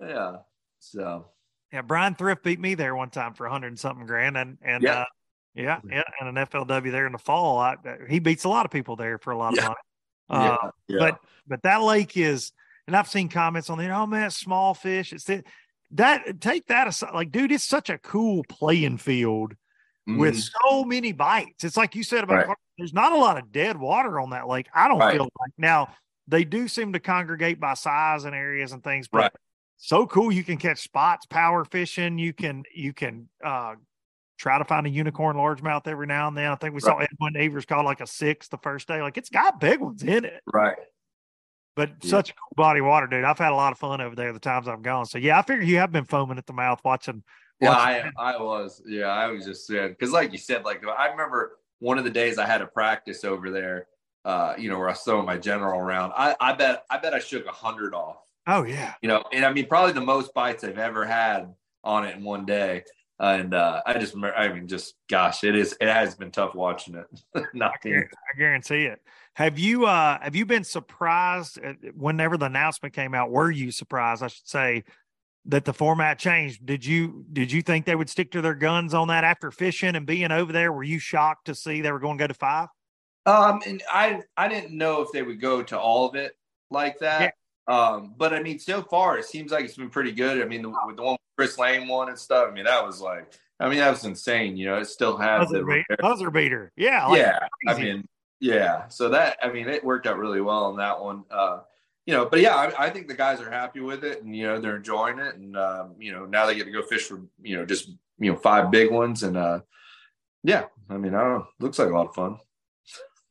Yeah. So Yeah, Bryan Thrift beat me there one time for a hundred and something grand, and and Yeah. uh, yeah, yeah, and an FLW there in the fall. I, he beats a lot of people there for a lot Yeah. of money. Uh, yeah, yeah. But but that lake is, and I've seen comments on there. Oh man, small fish. It's the, that take that aside. Like, dude, it's such a cool playing field with Mhm. so many bites. It's like you said about Right. Clark, there's not a lot of dead water on that lake. I don't Right. feel like now they do seem to congregate by size and areas and things, but Right. so cool. You can catch spots, power fishing. You can you can uh try to find a unicorn largemouth every now and then. I think we saw Edwin Evers caught like a six the first day. Like it's got big ones in it, right. but Yeah. such a cool body of water, dude. I've had a lot of fun over there the times I've gone. So yeah, I figure you have been foaming at the mouth watching. Yeah, I, I was. Yeah, I was just saying because, like you said, like I remember one of the days I had a practice over there. Uh, you know, where I was throwing my general around. I, I bet, I bet I shook a hundred off. Oh yeah. You know, and I mean, probably the most bites I've ever had on it in one day. And uh, I just, remember- I mean, just gosh, it is. It has been tough watching it. Not I guarantee, I guarantee it. Have you uh have you been surprised at, whenever the announcement came out? Were you surprised, I should say, that the format changed? Did you did you think they would stick to their guns on that after fishing and being over there? Were you shocked to see they were going to go to five? Um, and I I didn't know if they would go to all of it like that. Um, but I mean, so far it seems like it's been pretty good. I mean, the, with the one Chris Lane one and stuff. I mean, that was like, I mean, that was insane. You know, it still has Buzzer, the beat- buzzer beater. Yeah. like yeah. I mean, yeah. So that I mean, it worked out really well on that one. Uh, you know, but yeah, I, I think the guys are happy with it, and you know, they're enjoying it, and um, you know, now they get to go fish for you know just you know five big ones, and uh, yeah, I mean, I don't know, looks like a lot of fun.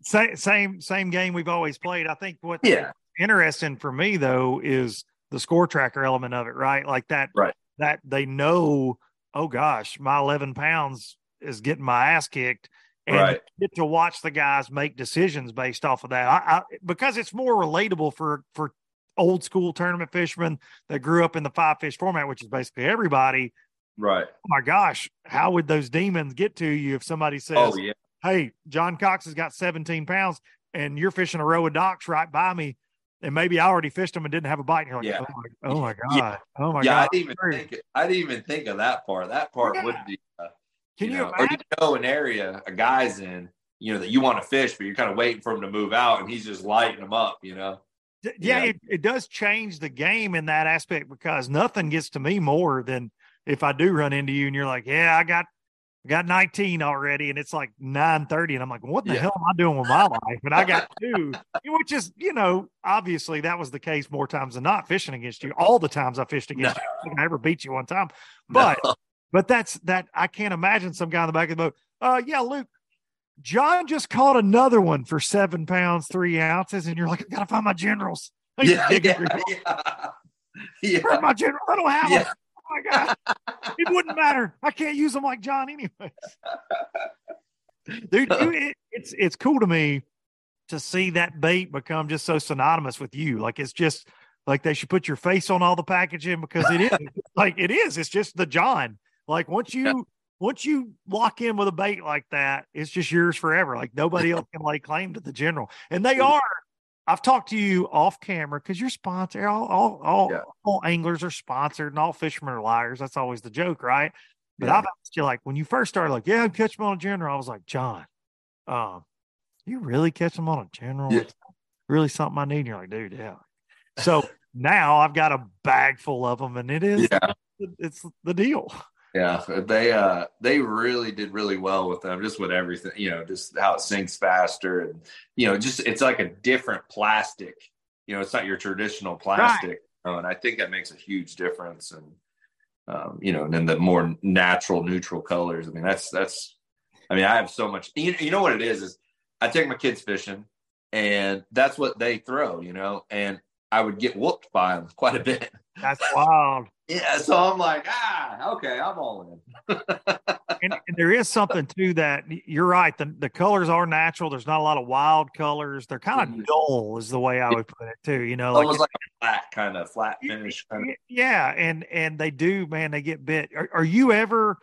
same same same game we've always played. I think what Yeah. interesting for me though is the score tracker element of it, right? Like that, Right. That they know, oh gosh, my 11 pounds is getting my ass kicked. And Right. get to watch the guys make decisions based off of that. I, I, because it's more relatable for for old school tournament fishermen that grew up in the five fish format, which is basically everybody. Right. Oh my gosh, how would those demons get to you if somebody says, Oh yeah. hey, John Cox has got 17 pounds and you're fishing a row of docks right by me. And maybe I already fished them and didn't have a bite. And you're like, Yeah. oh, my, oh my God. Yeah. Oh my yeah, I God. didn't even think. I didn't even think of that part. That part Yeah. would be. Uh, Can you, know, or imagine? you know an area a guy's in, you know, that you want to fish, but you're kind of waiting for him to move out, and he's just lighting them up. You know. Yeah, yeah. It, it does change the game in that aspect because nothing gets to me more than if I do run into you and you're like, yeah, I got I got 19 already, and it's like 9:30, and I'm like, what the Yeah. hell am I doing with my life? And I got two, which is, you know, obviously that was the case more times than not fishing against you. All the times I fished against you, I think I ever beat you one time. But No. But that's that I can't imagine some guy in the back of the boat. Uh yeah, Luke. John just caught another one for seven pounds, three ounces, and you're like, I gotta find my generals. Yeah, yeah, yeah, yeah. my general? I don't have Yeah. them. Oh my god. it wouldn't matter. I can't use them like John anyways. Dude, you, it, it's it's cool to me to see that bait become just so synonymous with you. Like it's just like they should put your face on all the packaging because it is like it is. It's just the John. Like once you once you lock in with a bait like that, it's just yours forever. Like nobody else can lay claim to the general. And they are. I've talked to you off camera because you're sponsored. All all all, Yeah. all anglers are sponsored, and all fishermen are liars. That's always the joke, right? But Yeah. I've asked you like when you first started, like, yeah, I'm catching them on a general. I was like, John, um, you really catch them on a general? Yeah. Really something I need. And you're like, dude, yeah. So now I've got a bag full of them, and it is Yeah. it's the deal. Yeah, they uh they really did really well with them, just with everything, you know, just how it sinks faster and you know, just it's like a different plastic. You know, it's not your traditional plastic. you know, and I think that makes a huge difference. And um, you know, and then the more natural, neutral colors. I mean, that's that's I mean, I have so much you, you know what it is is I take my kids fishing and that's what they throw, you know, and I would get whooped by them quite a bit. That's wild. Yeah, so I'm like, ah, okay, I'm all in. and, and there is something to that. You're right. The, the colors are natural. There's not a lot of wild colors. They're kind of Mhm. dull, is the way I would put it too. You know, like almost like a flat kind of flat finish. Kind of. Yeah, and and they do, man. They get bit. Are, are you ever?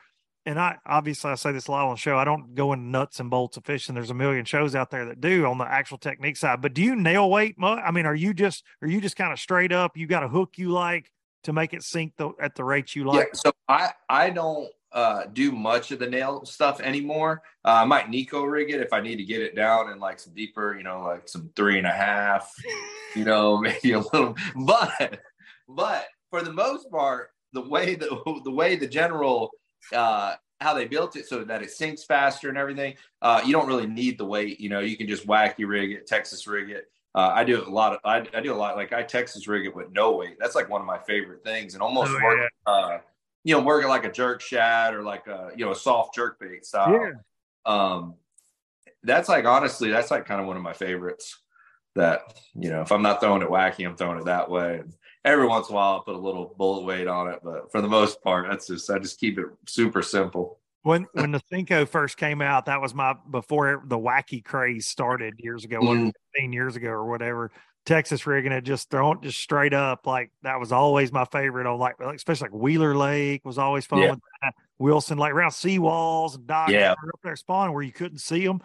And I obviously I say this a lot on the show. I don't go into nuts and bolts of fishing. There's a million shows out there that do on the actual technique side. But do you nail weight? I mean, are you just are you just kind of straight up? You got a hook you like to make it sink the, at the rate you like? Yeah, so I I don't uh, do much of the nail stuff anymore. Uh, I might neko rig it if I need to get it down in like some deeper, you know, like some three and a half, you know, maybe a little. But but for the most part, the way the the way the general uh, how they built it so that it sinks faster and everything, uh, you don't really need the weight. You know, you can just wacky rig it, Texas rig it. Uh, I do a lot of I, I do a lot like I Texas rig it with no weight. That's like one of my favorite things, and almost Oh, work uh, you know working like a jerk shad or like a you know a soft jerk bait style. Yeah. Um, that's like honestly, that's like kind of one of my favorites. That you know, if I'm not throwing it wacky, I'm throwing it that way. And every once in a while, I'll put a little bullet weight on it, but for the most part, that's just I just keep it super simple. When when the Senko first came out, that was my before the wacky craze started years ago, Mhm. 15 years ago or whatever. Texas rigging it just throwing it just straight up like that was always my favorite on like especially like Wheeler Lake was always fun Yeah. with that. Wilson like around seawalls and docks Yeah. up there spawning where you couldn't see them.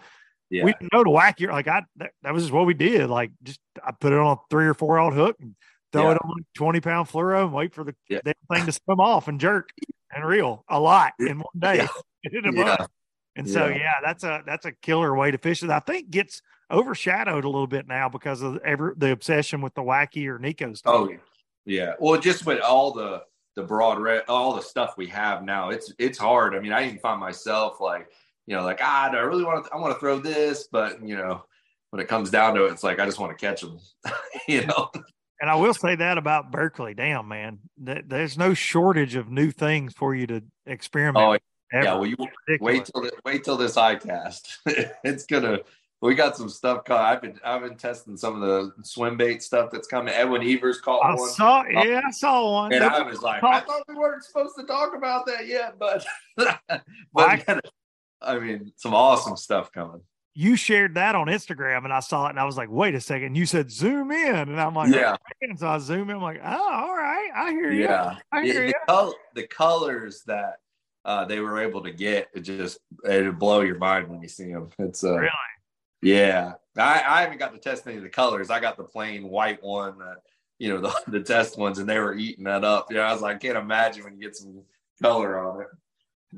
Yeah, We didn't know to whack your like I that, that was just what we did. Like just I put it on a three or four odd hook and throw Yeah. it on a 20 pound fluoro and wait for the thing to swim off and jerk and reel a lot in one day. Yeah. in a Yeah. month. And so Yeah. yeah, that's a that's a killer way to fish it. I think gets overshadowed a little bit now because of ever the obsession with the wacky or neko stuff. Oh yeah, yeah. Well, just with all the the broad red, all the stuff we have now, it's it's hard. I mean, I even find myself like, you know, like ah, do I really want to? I want to throw this, but you know, when it comes down to it, it's like I just want to catch them. you know, And I will say that about Berkley. Damn, man, Th- there's no shortage of new things for you to experiment. Oh, with ever. yeah. Well, you wait till the, wait till this ICAST. it's gonna. We got some stuff coming. I've been I've been testing some of the swim bait stuff that's coming. Edwin Evers caught I one. saw, yeah, I saw one. And I was like, I thought we weren't supposed to talk about that yet, but but I mean, some awesome stuff coming. you shared that on Instagram, and I saw it, and I was like, "Wait a second! You said zoom in," and I'm like, Yeah, And so I zoom in. I'm like, "Oh, all right, I hear you. yeah. I hear you." col- the colors that uh, they were able to get, it just it'll blow your mind when you see them. It's uh, Really? yeah. I, I haven't got to test any of the colors. I got the plain white one, that, you know, the, the test ones, and they were eating that up. Yeah, I was like, I can't imagine when you get some color on it.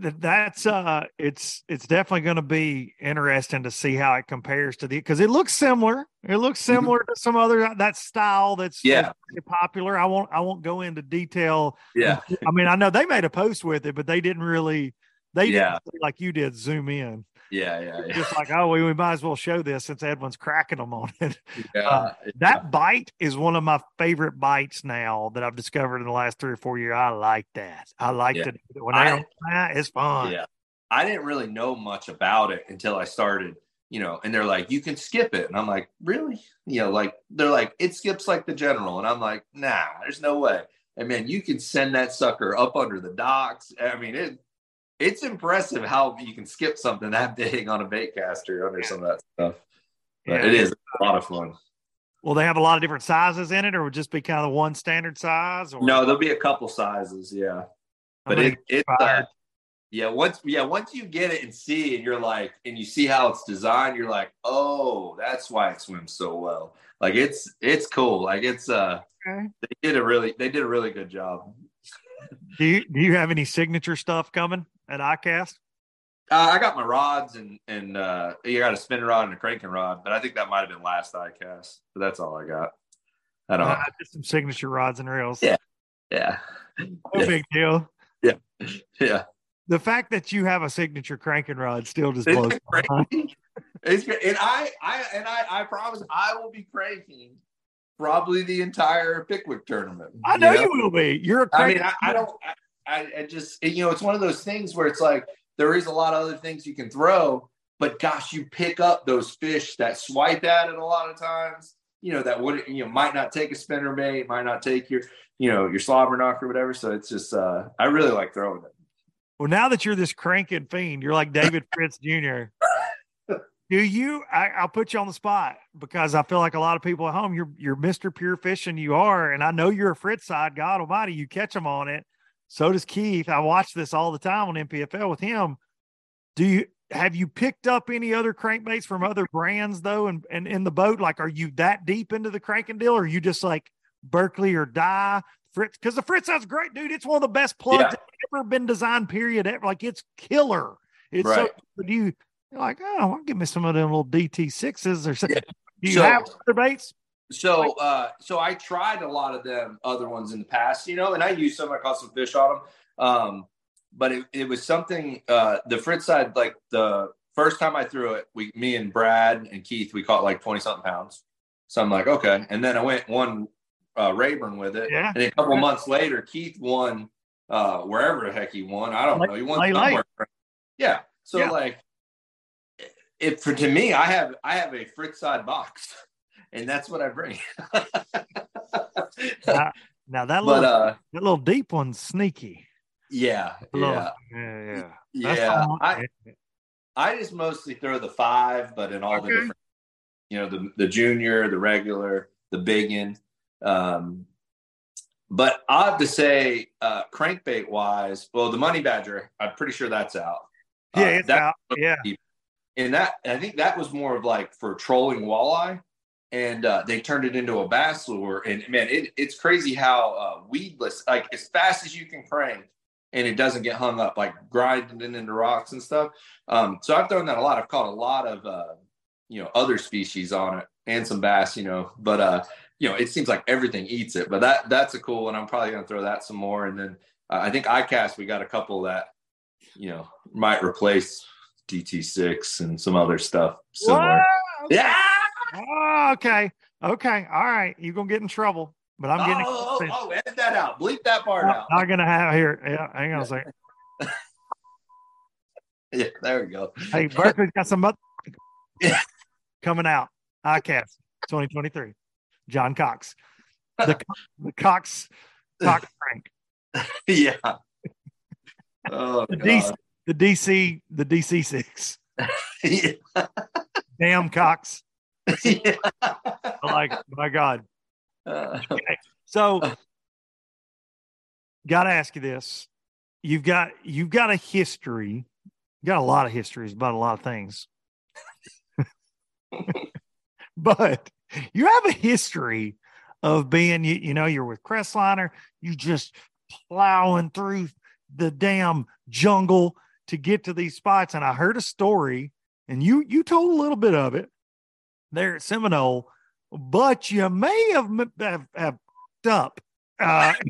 Th- That's uh, it's it's definitely going to be interesting to see how it compares to the because it looks similar. It looks similar to some other uh, that style that's Mm-hmm. Yeah. that's popular. I won't I won't go into detail Yeah, I mean, I know they made a post with it, but they didn't really They Yeah. didn't like you did zoom in. Yeah, yeah, yeah. Just like, oh, we, we might as well show this since Edwin's cracking them on it. yeah. Uh, That bite is one of my favorite bites now that I've discovered in the last three or four years. I like that. I like Yeah. when I- that, it's fun. Yeah. I didn't really know much about it until I started, you know, and they're like, you can skip it. And I'm like, really? You know, like they're like, it skips like the general. And I'm like, nah, there's no way. And man, you can send that sucker up under the docks. I mean, it it's impressive how you can skip something that big on a bait caster under some of that stuff. But Yeah. it is a lot of fun. Will they have a lot of different sizes in it, or would it just be kind of one standard size? Or No, there'll be a couple sizes, yeah. But it it's uh, yeah, once yeah, once you get it and see and you're like and you see how it's designed, you're like, oh, that's why it swims so well. Like it's it's cool. Like it's uh Okay. they did a really they did a really good job. Do you do you have any signature stuff coming at ICAST? Uh, I got my rods and and uh you got a spinning rod and a cranking rod, but I think that might have been last ICAST. But that's all I got. I don't Uh, know. just some signature rods and reels. Yeah. Yeah. No big deal. Yeah. Yeah. The fact that you have a signature cranking rod still just blows my mind. It's great. And I, I, and I, I promise I will be cranking probably the entire Pickwick tournament. I know you will be. You're a I cranking. mean, I, I don't, I, I, I just, you know, it's one of those things where it's like there is a lot of other things you can throw, but gosh, you pick up those fish that swipe at it a lot of times. You know that would you know might not take a spinner bait, might not take your you know your slobber knocker or whatever. So it's just uh I really like throwing it. Well, now that you're this cranking fiend, you're like David Fritts Jr. Do you? I, I'll put you on the spot because I feel like a lot of people at home, you're you're Mr. Pure Fishing, you are, and I know you're a Frittside. God Almighty, you catch them on it. So does Keith. I watch this all the time on NPFL with him. Do you have you picked up any other crankbaits from other brands though, and and in the boat? Like, are you that deep into the cranking deal, or are you just like Berkley or Die Fritz? Because the Fritz sounds great, dude. It's one of the best plugs Yeah. ever been designed. Period. Ever. Like, it's killer. It's so. Do you? You're like, oh, I'll give me some of them little DT sixes or something. Yeah. Do you So- have other baits? So, uh, so I tried a lot of them other ones in the past, you know, and I used some. I caught some fish on them, um, but it, it was something. Uh, the Frittside, like the first time I threw it, we, me and Brad and Keith, we caught like twenty something pounds. So I'm like, okay, and then I went one uh, Rayburn with it, Yeah. and a couple months later, Keith won uh, wherever the heck he won. I don't know. He won somewhere. Yeah. So Yeah. like, if for to me, I have I have a Frittside box, and that's what I bring. Uh, Now that but little uh, that little deep one's sneaky. yeah, Little- yeah, yeah, yeah. Yeah. I I just mostly throw the five, but in all the different, you know, the the junior, the regular, the big one. Um, but I have to say, uh, crankbait wise, well, the money badger, I'm pretty sure that's out. yeah, Uh, it's that- out. Yeah, and that I think that was more of like for trolling walleye, and uh, they turned it into a bass lure. And man, it, it's crazy how uh, weedless, like as fast as you can crank, and it doesn't get hung up, like grinding it into rocks and stuff. Um, so I've thrown that a lot. I've caught a lot of uh, you know other species on it and some bass, you know, but uh, you know it seems like everything eats it. But that that's a cool one. I'm probably gonna throw that some more, and then uh, I think ICAST we got a couple that you know might replace DT6 and some other stuff similar. Whoa! Yeah. Oh, okay. Okay. All right. You're gonna get in trouble, but I'm getting. oh, oh, oh, edit that out. Bleep that part I'm out. not gonna have here. Yeah, hang on a second. Yeah, there we go. Hey, Berkley's got some other Yeah. coming out. ICAST 2023. John Cox. The, the Cox Cox Frank. yeah. Oh, The God. DC, the DC, the DC six. yeah. Damn Cox. yeah. Like, my God. Uh, So, got to ask you this: you've got you've got a history, you got a lot of histories about a lot of things, but you have a history of being you, you know you're with Crestliner, you just plowing through the damn jungle to get to these spots, and I heard a story, and you you told a little bit of it there at Seminole, but you may have have, have up. Uh,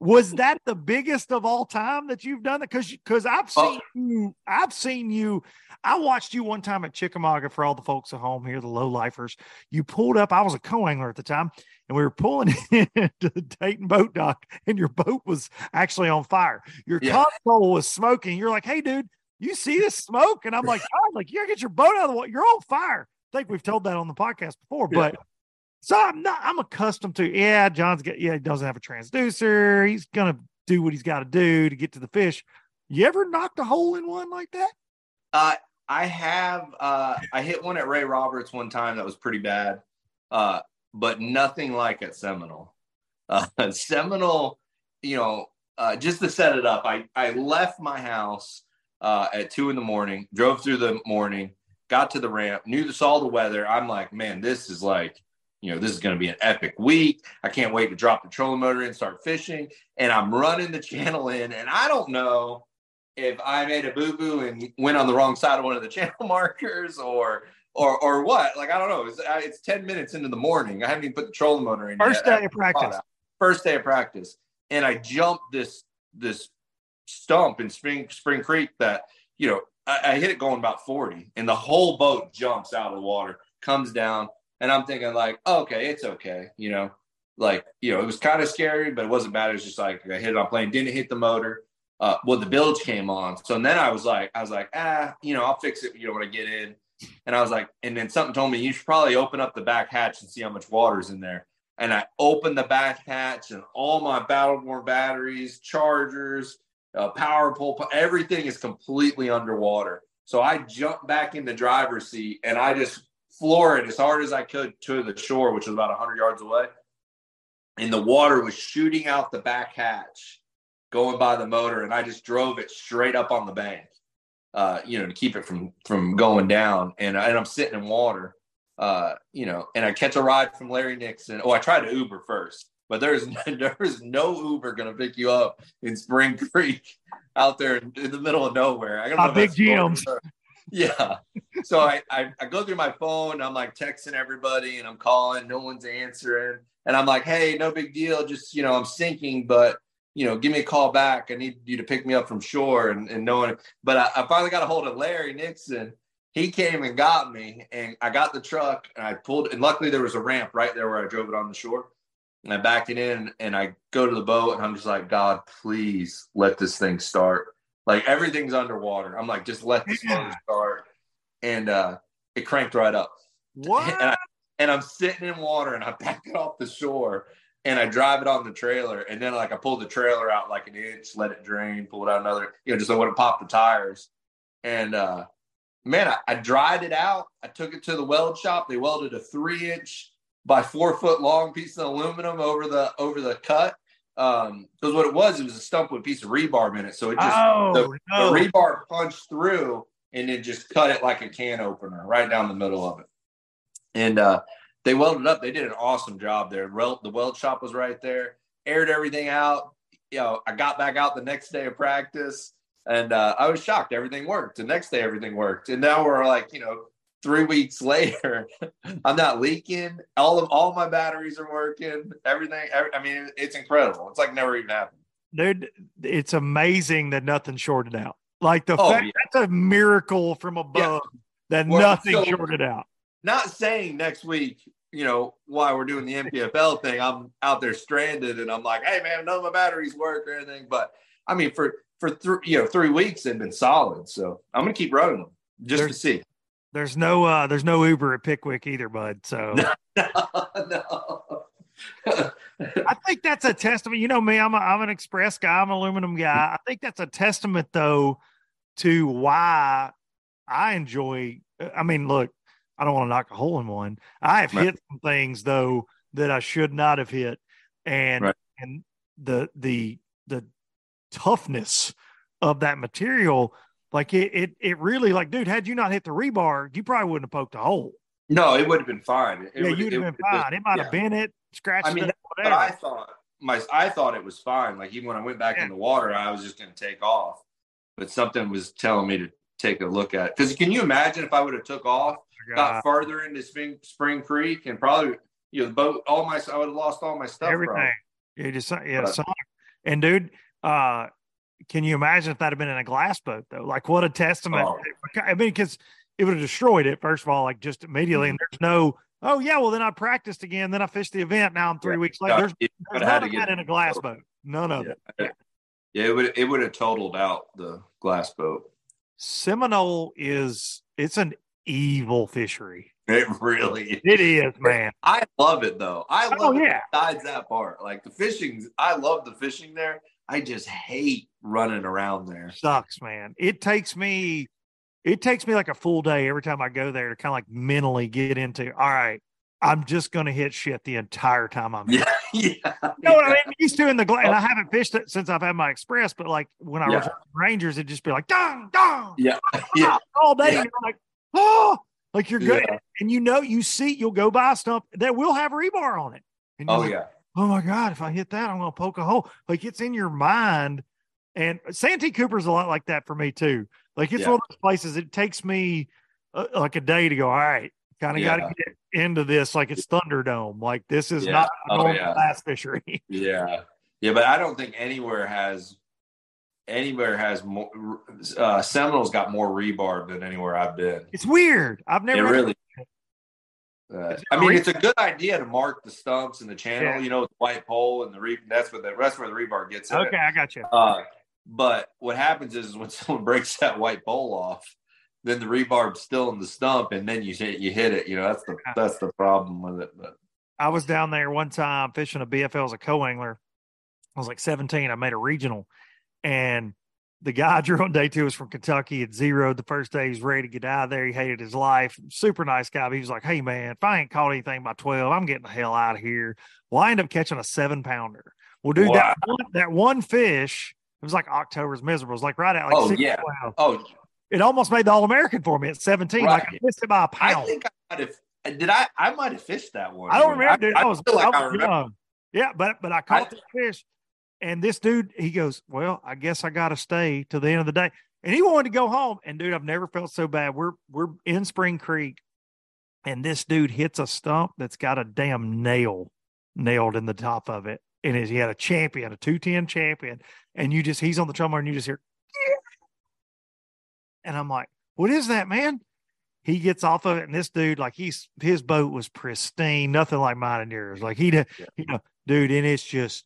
Was that the biggest of all time that you've done it? Because because I've Oh. seen you, I've seen you. I watched you one time at Chickamauga for all the folks at home here, the low lifers. You pulled up. I was a co-angler at the time, and we were pulling into the Dayton boat dock, and your boat was actually on fire. Your Yeah. console was smoking. You're like, "Hey, dude, you see the smoke?" And I'm like, "God, like you gotta get your boat out of the water. You're on fire." I think we've told that on the podcast before, Yeah. but so I'm not. I'm accustomed to. Yeah, John's got. Yeah, he doesn't have a transducer. He's gonna do what he's got to do to get to the fish. You ever knocked a hole in one like that? Uh, I have. Uh, I hit one at Ray Roberts one time that was pretty bad, uh, but nothing like at Seminole. Uh, Seminole, you know, uh, just to set it up, I I left my house uh, at two in the morning, drove through the morning, got to the ramp, knew the saw the weather. I'm like, man, this is like, you know, this is going to be an epic week. I can't wait to drop the trolling motor in, start fishing, and I'm running the channel in, and I don't know if I made a boo boo and went on the wrong side of one of the channel markers or or or what. Like I don't know. It's, it's ten minutes into the morning. I haven't even put the trolling motor in. First yet. day of practice. First day of practice, and I jumped this this stump in Spring Spring Creek that you know I, I hit it going about forty, and the whole boat jumps out of the water, comes down, and I'm thinking like, okay, it's okay, you know. Like, you know, it was kind of scary, but it wasn't bad. It was just like I hit it on plane, didn't hit the motor uh, well, the bilge came on. So then I was like, I was like, ah, you know, I'll fix it, you know, when I get in. And I was like, and then something told me you should probably open up the back hatch and see how much water's in there. And I opened the back hatch, and all my battle Battleborn batteries, chargers, uh, power pole, everything is completely underwater. So I jumped back in the driver's seat and I just floor it as hard as I could to the shore, which was about 100 yards away. And the water was shooting out the back hatch going by the motor and I just drove it straight up on the bank, uh, you know, to keep it from from going down. And, and I'm sitting in water, uh, you know, and I catch a ride from Larry Nixon. Oh, I tried to Uber first, but there's there's no Uber gonna pick you up in Spring Creek out there in, in the middle of nowhere. I if Big normal Yeah. So I, I I go through my phone. I'm like texting everybody, and I'm calling. No one's answering. And I'm like, hey, no big deal. Just you know, I'm sinking, but you know, give me a call back. I need you to pick me up from shore and, and no one, but I, I finally got a hold of Larry Nixon. He came and got me and I got the truck and I pulled, and luckily there was a ramp right there where I drove it on the shore. And I backed it in and I go to the boat and I'm just like, God, please let this thing start. Like everything's underwater. I'm like, just let this Yeah. start. And uh, it cranked right up What? and, I, and I'm sitting in water and I back it off the shore and I drive it on the trailer and then like I pull the trailer out like an inch, let it drain, pull it out another, you know, just so it wouldn't pop the tires. And uh man, I, I dried it out. I took it to the weld shop. They welded a three inch by four foot long piece of aluminum over the over the cut. Um, because what it was, it was a stump with a piece of rebar in it. So it just oh the, no! the rebar punched through and then just cut it like a can opener right down the middle of it. And uh, they welded up. They did an awesome job there. Wel- The weld shop was right there, aired everything out. You know, I got back out the next day of practice and uh, I was shocked. Everything worked. The next day, everything worked. And now we're like, you know, three weeks later, I'm not leaking. All of all my batteries are working. Everything. every- I mean, it's incredible. It's like never even happened. dude it's amazing that nothing shorted out like the Oh, fact yeah. that's a miracle from above that Well, nothing so- shorted out not saying next week, you know, while we're doing the NPFL thing, I'm out there stranded and I'm like, hey man, none of my batteries work or anything. But I mean, for for three you know three weeks they've been solid, so I'm gonna keep running them just There's- to see. There's no uh there's no uber at pickwick either bud so no. no. i think that's a testament you know me i'm a, i'm an express guy i'm an aluminum guy i think that's a testament though to why i enjoy i mean look i don't want to knock a hole in one i have Right. hit some things though that i should not have hit and Right. and the the the toughness of that material like it, it it really like dude had you not hit the rebar you probably wouldn't have poked a hole no, it would have been fine. It yeah would- you'd have been fine it might have yeah. been it scratched I mean, it whatever. I thought my I thought it was fine. Like even when I went back Yeah. in the water, I was just gonna take off. But something was telling me to take a look at. Because can you imagine if I would have took off got God, farther into Spring, Spring Creek and probably you know the boat all my I would have lost all my stuff. everything probably. you just yeah But- And dude, uh, can you imagine if that had been in a glass boat though? Like what a testament. Oh. I mean, because it would have destroyed it, first of all, like just immediately. And there's no, oh yeah, well then I practiced again, then I fished the event. Now I'm three Yeah. weeks later. There's, it there's had none of that in a glass boat. None of it. Yeah. Yeah, it would it would have totaled out the glass boat. Seminole is it's an evil fishery. It really is. It is, man. I love it though. I oh, love Oh, it besides that part. Like the fishing, I love the fishing there. I just hate running around there. Sucks, man. It takes me it takes me like a full day every time I go there to kind of like mentally get into all right, I'm just gonna hit shit the entire time I'm there. Yeah, yeah. You know what I mean? Used to in the glass, and I oh. haven't fished it since I've had my express, but like when I was Yeah. with Rangers, it'd just be like dong, dong, Yeah, yeah. all day. Yeah. You're like, oh, like you're good. And you know, you see, you'll go buy stuff that will have rebar on it. And Oh like, yeah. Oh my God, if I hit that, I'm going to poke a hole. Like it's in your mind. And Santee Cooper's a lot like that for me too. Like it's Yeah. one of those places, it takes me uh, like a day to go, all right, kind of got to get into this. Like it's Thunderdome. Like this is Yeah. not a Oh, yeah. bass fishery. Yeah, yeah, but I don't think anywhere has anywhere has more. Uh, Seminoles got more rebarb than anywhere I've been. it's weird. I've It never really. Uh, I mean, it's a good idea to mark the stumps and the channel. Yeah. You know, with the white pole and the re. That's where the that's where the rebar gets. in it. Okay, I got you. Uh, but what happens is when someone breaks that white pole off, then the rebarb's still in the stump, and then you hit you hit it. You know, that's the that's the problem with it. But I was down there one time fishing a BFL as a co-angler. I was like 17. I made a regional, and the guy I drew on day two was from Kentucky. Had zeroed the first day. He was ready to get out of there. He hated his life. Super nice guy. But he was like, "Hey man, if I ain't caught anything by 12, I'm getting the hell out of here." Well, I end up catching a seven pounder. Well, dude, that one, that one fish. It was like October's miserable. It was like right at like Oh, six yeah. oh, It almost made the All American for me at 17. Like I missed it by a I pound. I think I might have. Uh, did I? I might have fished that one. I don't remember. Dude, I, was, feel like I I remember. young. Yeah, but but I caught I- the fish, and this dude he goes, "Well, I guess I got to stay till the end of the day." And he wanted to go home. And dude, I've never felt so bad. We're we're in Spring Creek, and this dude hits a stump that's got a damn nail nailed in the top of it, and he had a champion, a two ten champion, and you just he's on the drummer, and you just hear, and I'm like, "What is that, man?" he gets off of it, and this dude, like he's his boat was pristine, nothing like mine and yours. Like he, Yeah. you know, dude, and it's just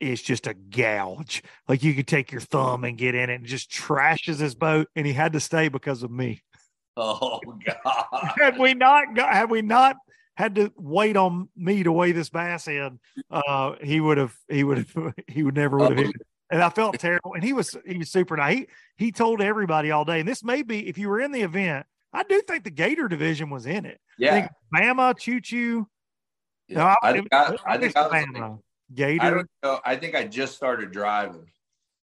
it's just a gouge. Like you could take your thumb and get in it, and just trashes his boat, and he had to stay because of me. Oh God! Had we not got, had we not had to wait on me to weigh this bass in, uh, he would have, he would have, he would never would have hit. it. And I felt terrible. And he was, he was super nice. He, he told everybody all day. And this may be, if you were in the event, I do think the Gator division was in it. Yeah. I think Bama, Choo Choo. yeah. No, I think I, I think I was. Bama, I don't know. I think I just started driving.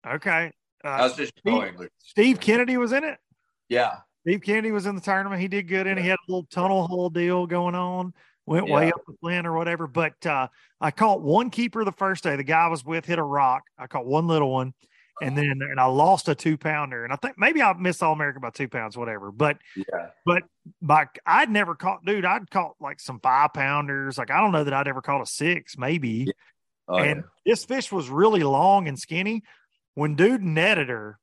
Okay. I Uh, was just going. Steve Kennedy was in it. Yeah, Steve Kennedy was in the tournament. He did good, and he had a little tunnel hole deal going on. Went way up the Flint or whatever. But uh, I caught one keeper the first day. The guy I was with hit a rock. I caught one little one, and then and I lost a two pounder. And I think maybe I missed All American by two pounds, whatever. But yeah. but my I'd never caught, dude. I'd caught like some five pounders. Like I don't know that I'd ever caught a six, maybe. Oh, and this fish was really long and skinny. When dude netted her,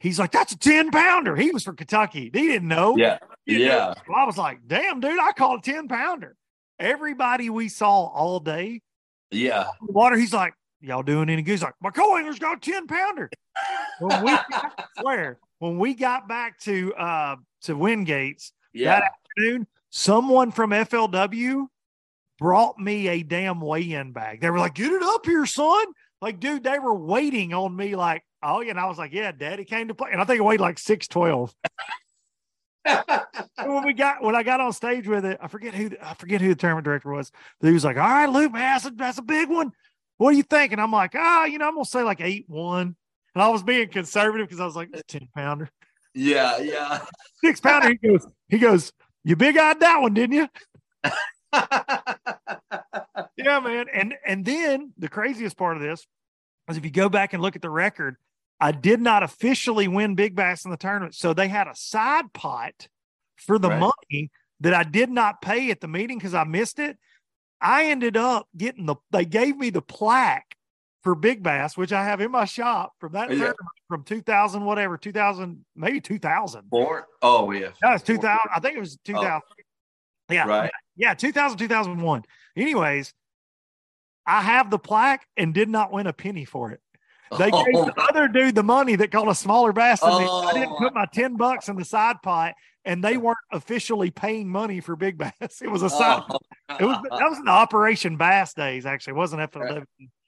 he's like, "That's a ten pounder." He was from Kentucky. He didn't know. yeah, know? yeah. So I was like, "Damn, dude! I caught a ten pounder." Everybody we saw all day yeah. the water, he's like, "Y'all doing any good?" He's like, "My co-angler's got a ten pounder." When we swear, when we got back to uh to Wingates, Yeah. Yeah, And I was like, "Yeah, Daddy came to play." And I think weighed like six twelve. When we got when I got on stage with it, I forget who I forget who the tournament director was. He was like, "All right, Luke, that's that's a big one. What are you thinking?" I'm like, "Ah, you know, I'm gonna say like eight one." And I was being conservative because I was like a ten pounder. Yeah, yeah. six pounder." He goes, he goes, "You big eyed that one, didn't you?" Yeah, man. And and then the craziest part of this is if you go back and look at the record, I did not officially win Big Bass in the tournament. So they had a side pot for the Right. money that I did not pay at the meeting because I missed it. I ended up getting the they gave me the plaque for big bass, which I have in my shop from that oh, Yeah. tournament from 2000, whatever, 2000, maybe 2000. Four? Oh yeah. That was 2000. I think it was 2000. Yeah. Right. Yeah. 2000, 2001. Anyways, I have the plaque and did not win a penny for it. They oh. gave Oh, the other dude the money that caught a smaller bass than me. I didn't Oh. put my 10 bucks in the side pot and they weren't officially paying money for big bass. It was a side. oh. It was that was in the Operation Bass days, actually. It wasn't FLW.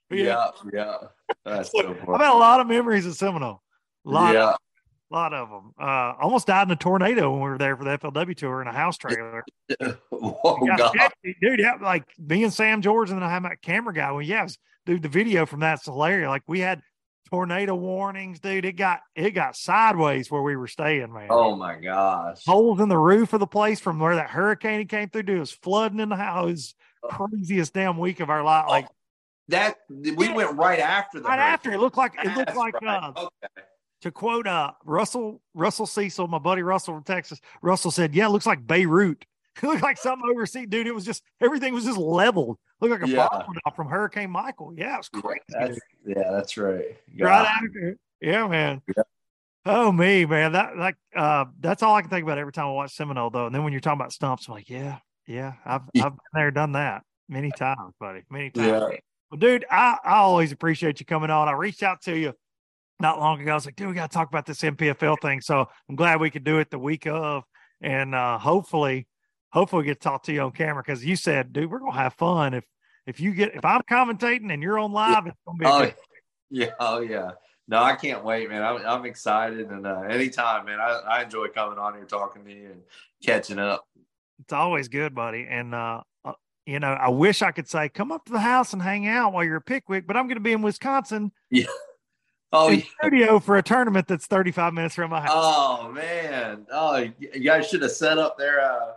But yeah, yeah. That's so I've funny. had a lot of memories of Seminole. A lot, yeah. Lot of them. Uh, almost died in a tornado when we were there for the FLW tour in a house trailer. oh God. dude. Yeah, like me and Sam George, and then I had my camera guy. Well, yeah, was- dude, the video from that's hilarious. Like we had tornado warnings, dude. It got it got sideways where we were staying, man. Oh my gosh. Holes in the roof of the place from where that hurricane came through. Dude, it was flooding in the house. It craziest damn week of our life. Like That we went right after the right after, it looked like it looked That's like right. uh, okay. To quote uh Russell Russell Cecil, my buddy Russell from Texas. Russell said, "Yeah, it looks like Beirut. It looked like something overseas, dude. It was just everything was just leveled. Looked like a Yeah. bomb from Hurricane Michael. Yeah, it was crazy. that's, yeah, that's right. right after, yeah, man. Yeah. Oh me, man. That like uh that's all I can think about every time I watch Seminole though. And then when you're talking about stumps, I'm like, yeah, yeah, I've Yeah. I've been there, done that many times, buddy, many times. Yeah. Well, dude, I, I always appreciate you coming on. I reached out to you not long ago. I was like, dude, we got to talk about this NPFL thing. So I'm glad we could do it the week of. And uh, hopefully, hopefully get to talk to you on camera because you said, dude, we're going to have fun. If if you get, if I'm commentating and you're on live, it's going to be Oh, good yeah. Oh yeah. No, I can't wait, man. I'm, I'm excited, and uh, anytime, man. I, I enjoy coming on here, talking to you, and catching up. it's always good, buddy. And uh, uh, you know, I wish I could say come up to the house and hang out while you're at Pickwick, but I'm going to be in Wisconsin Oh, yeah. studio for a tournament that's 35 minutes from my house. oh man. Oh, you guys should have set up there uh,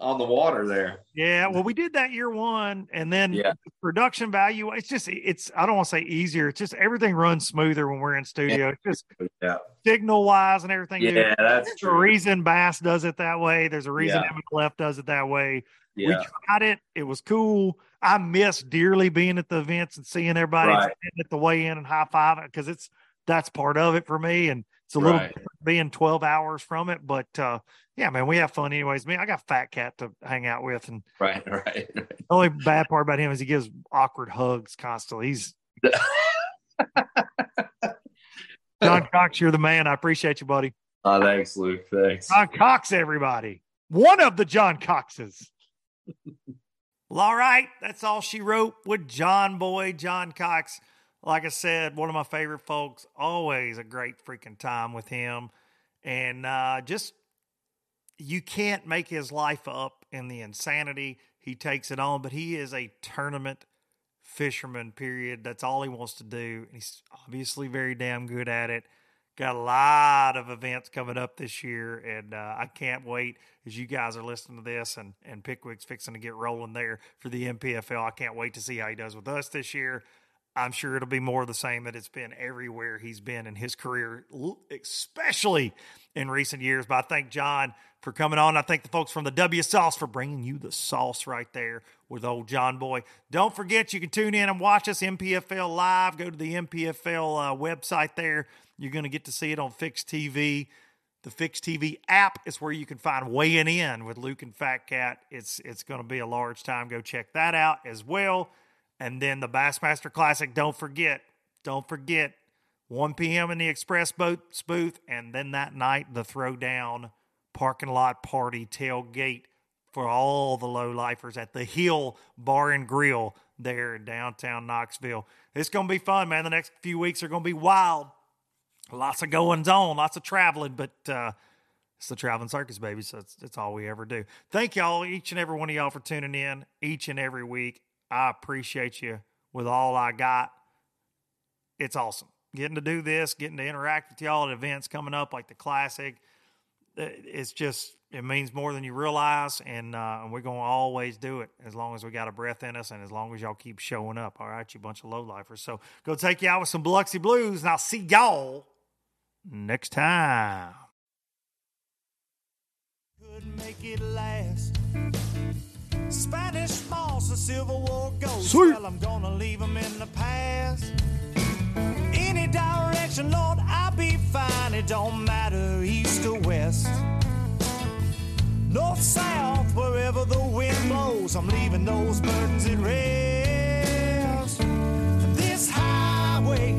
on the water there. Yeah, well, we did that year one, and then Yeah. the production value. It's just it's I don't want to say easier. It's just everything runs smoother when we're in studio. It's just Yeah. signal wise and everything. dude. Yeah, that's There's a reason Bass does it that way. There's a reason Yeah. MLF does it that way. Yeah. We tried it. It was cool. I miss dearly being at the events and seeing everybody Right. at the weigh in and high five because it's that's part of it for me. And it's a little Right. being 12 hours from it. But uh, yeah, man, we have fun anyways. Man, I got Fat Cat to hang out with. And Right. Right. the only bad part about him is he gives awkward hugs constantly. He's John Cox, you're the man. I appreciate you, buddy. oh, thanks, Luke. Thanks. John Cox, everybody. One of the John Coxes. well, all right. That's all she wrote with John Boy, John Cox. Like I said, one of my favorite folks. Always a great freaking time with him. And uh, just, you can't make his life up in the insanity he takes it on, but he is a tournament fisherman, period. That's all he wants to do. And he's obviously very damn good at it. Got a lot of events coming up this year, and uh, I can't wait as you guys are listening to this and, and Pickwick's fixing to get rolling there for the NPFL. I can't wait to see how he does with us this year. I'm sure it'll be more of the same that it's been everywhere he's been in his career, especially in recent years. But I thank John for coming on. I thank the folks from the W Sauce for bringing you the sauce right there with old John Boy. Don't forget, you can tune in and watch us NPFL live. Go to the NPFL uh, website there. You're going to get to see it on Fix TV. The Fix TV app is where you can find weighing in with Luke and Fat Cat. It's it's going to be a large time. Go check that out as well. And then the Bassmaster Classic. Don't forget, don't forget, 1 p.m. in the Express Boats booth, and then that night the throwdown parking lot party tailgate for all the low lifers at the Hill Bar and Grill there in downtown Knoxville. It's going to be fun, man. The next few weeks are going to be wild. Lots of goings on, lots of traveling, but uh, it's the traveling circus, baby. So it's, it's all we ever do. Thank y'all, each and every one of y'all, for tuning in each and every week. I appreciate you with all I got. It's awesome getting to do this, getting to interact with y'all at events coming up like the classic. It's just it means more than you realize, and uh, we're gonna always do it as long as we got a breath in us, and as long as y'all keep showing up. All right, you bunch of low lifers. So go take you out with some Biloxi Blues, and I'll see y'all next time. Couldn't make it last. Spanish moss and Civil War ghosts. Sweet. Well, I'm gonna leave them in the past. Any direction, Lord, I'll be fine. It don't matter east or west. North, south, wherever the wind blows, I'm leaving those burdens at rest. This highway,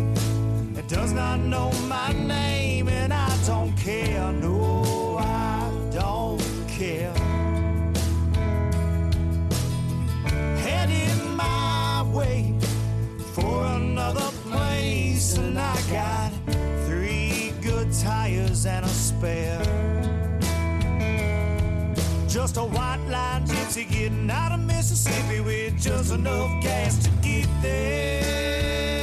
does not know my name, and I don't care. No, I don't care. Heading my way for another place, and I got three good tires and a spare. Just a white line gypsy getting out of Mississippi with just enough gas to get there.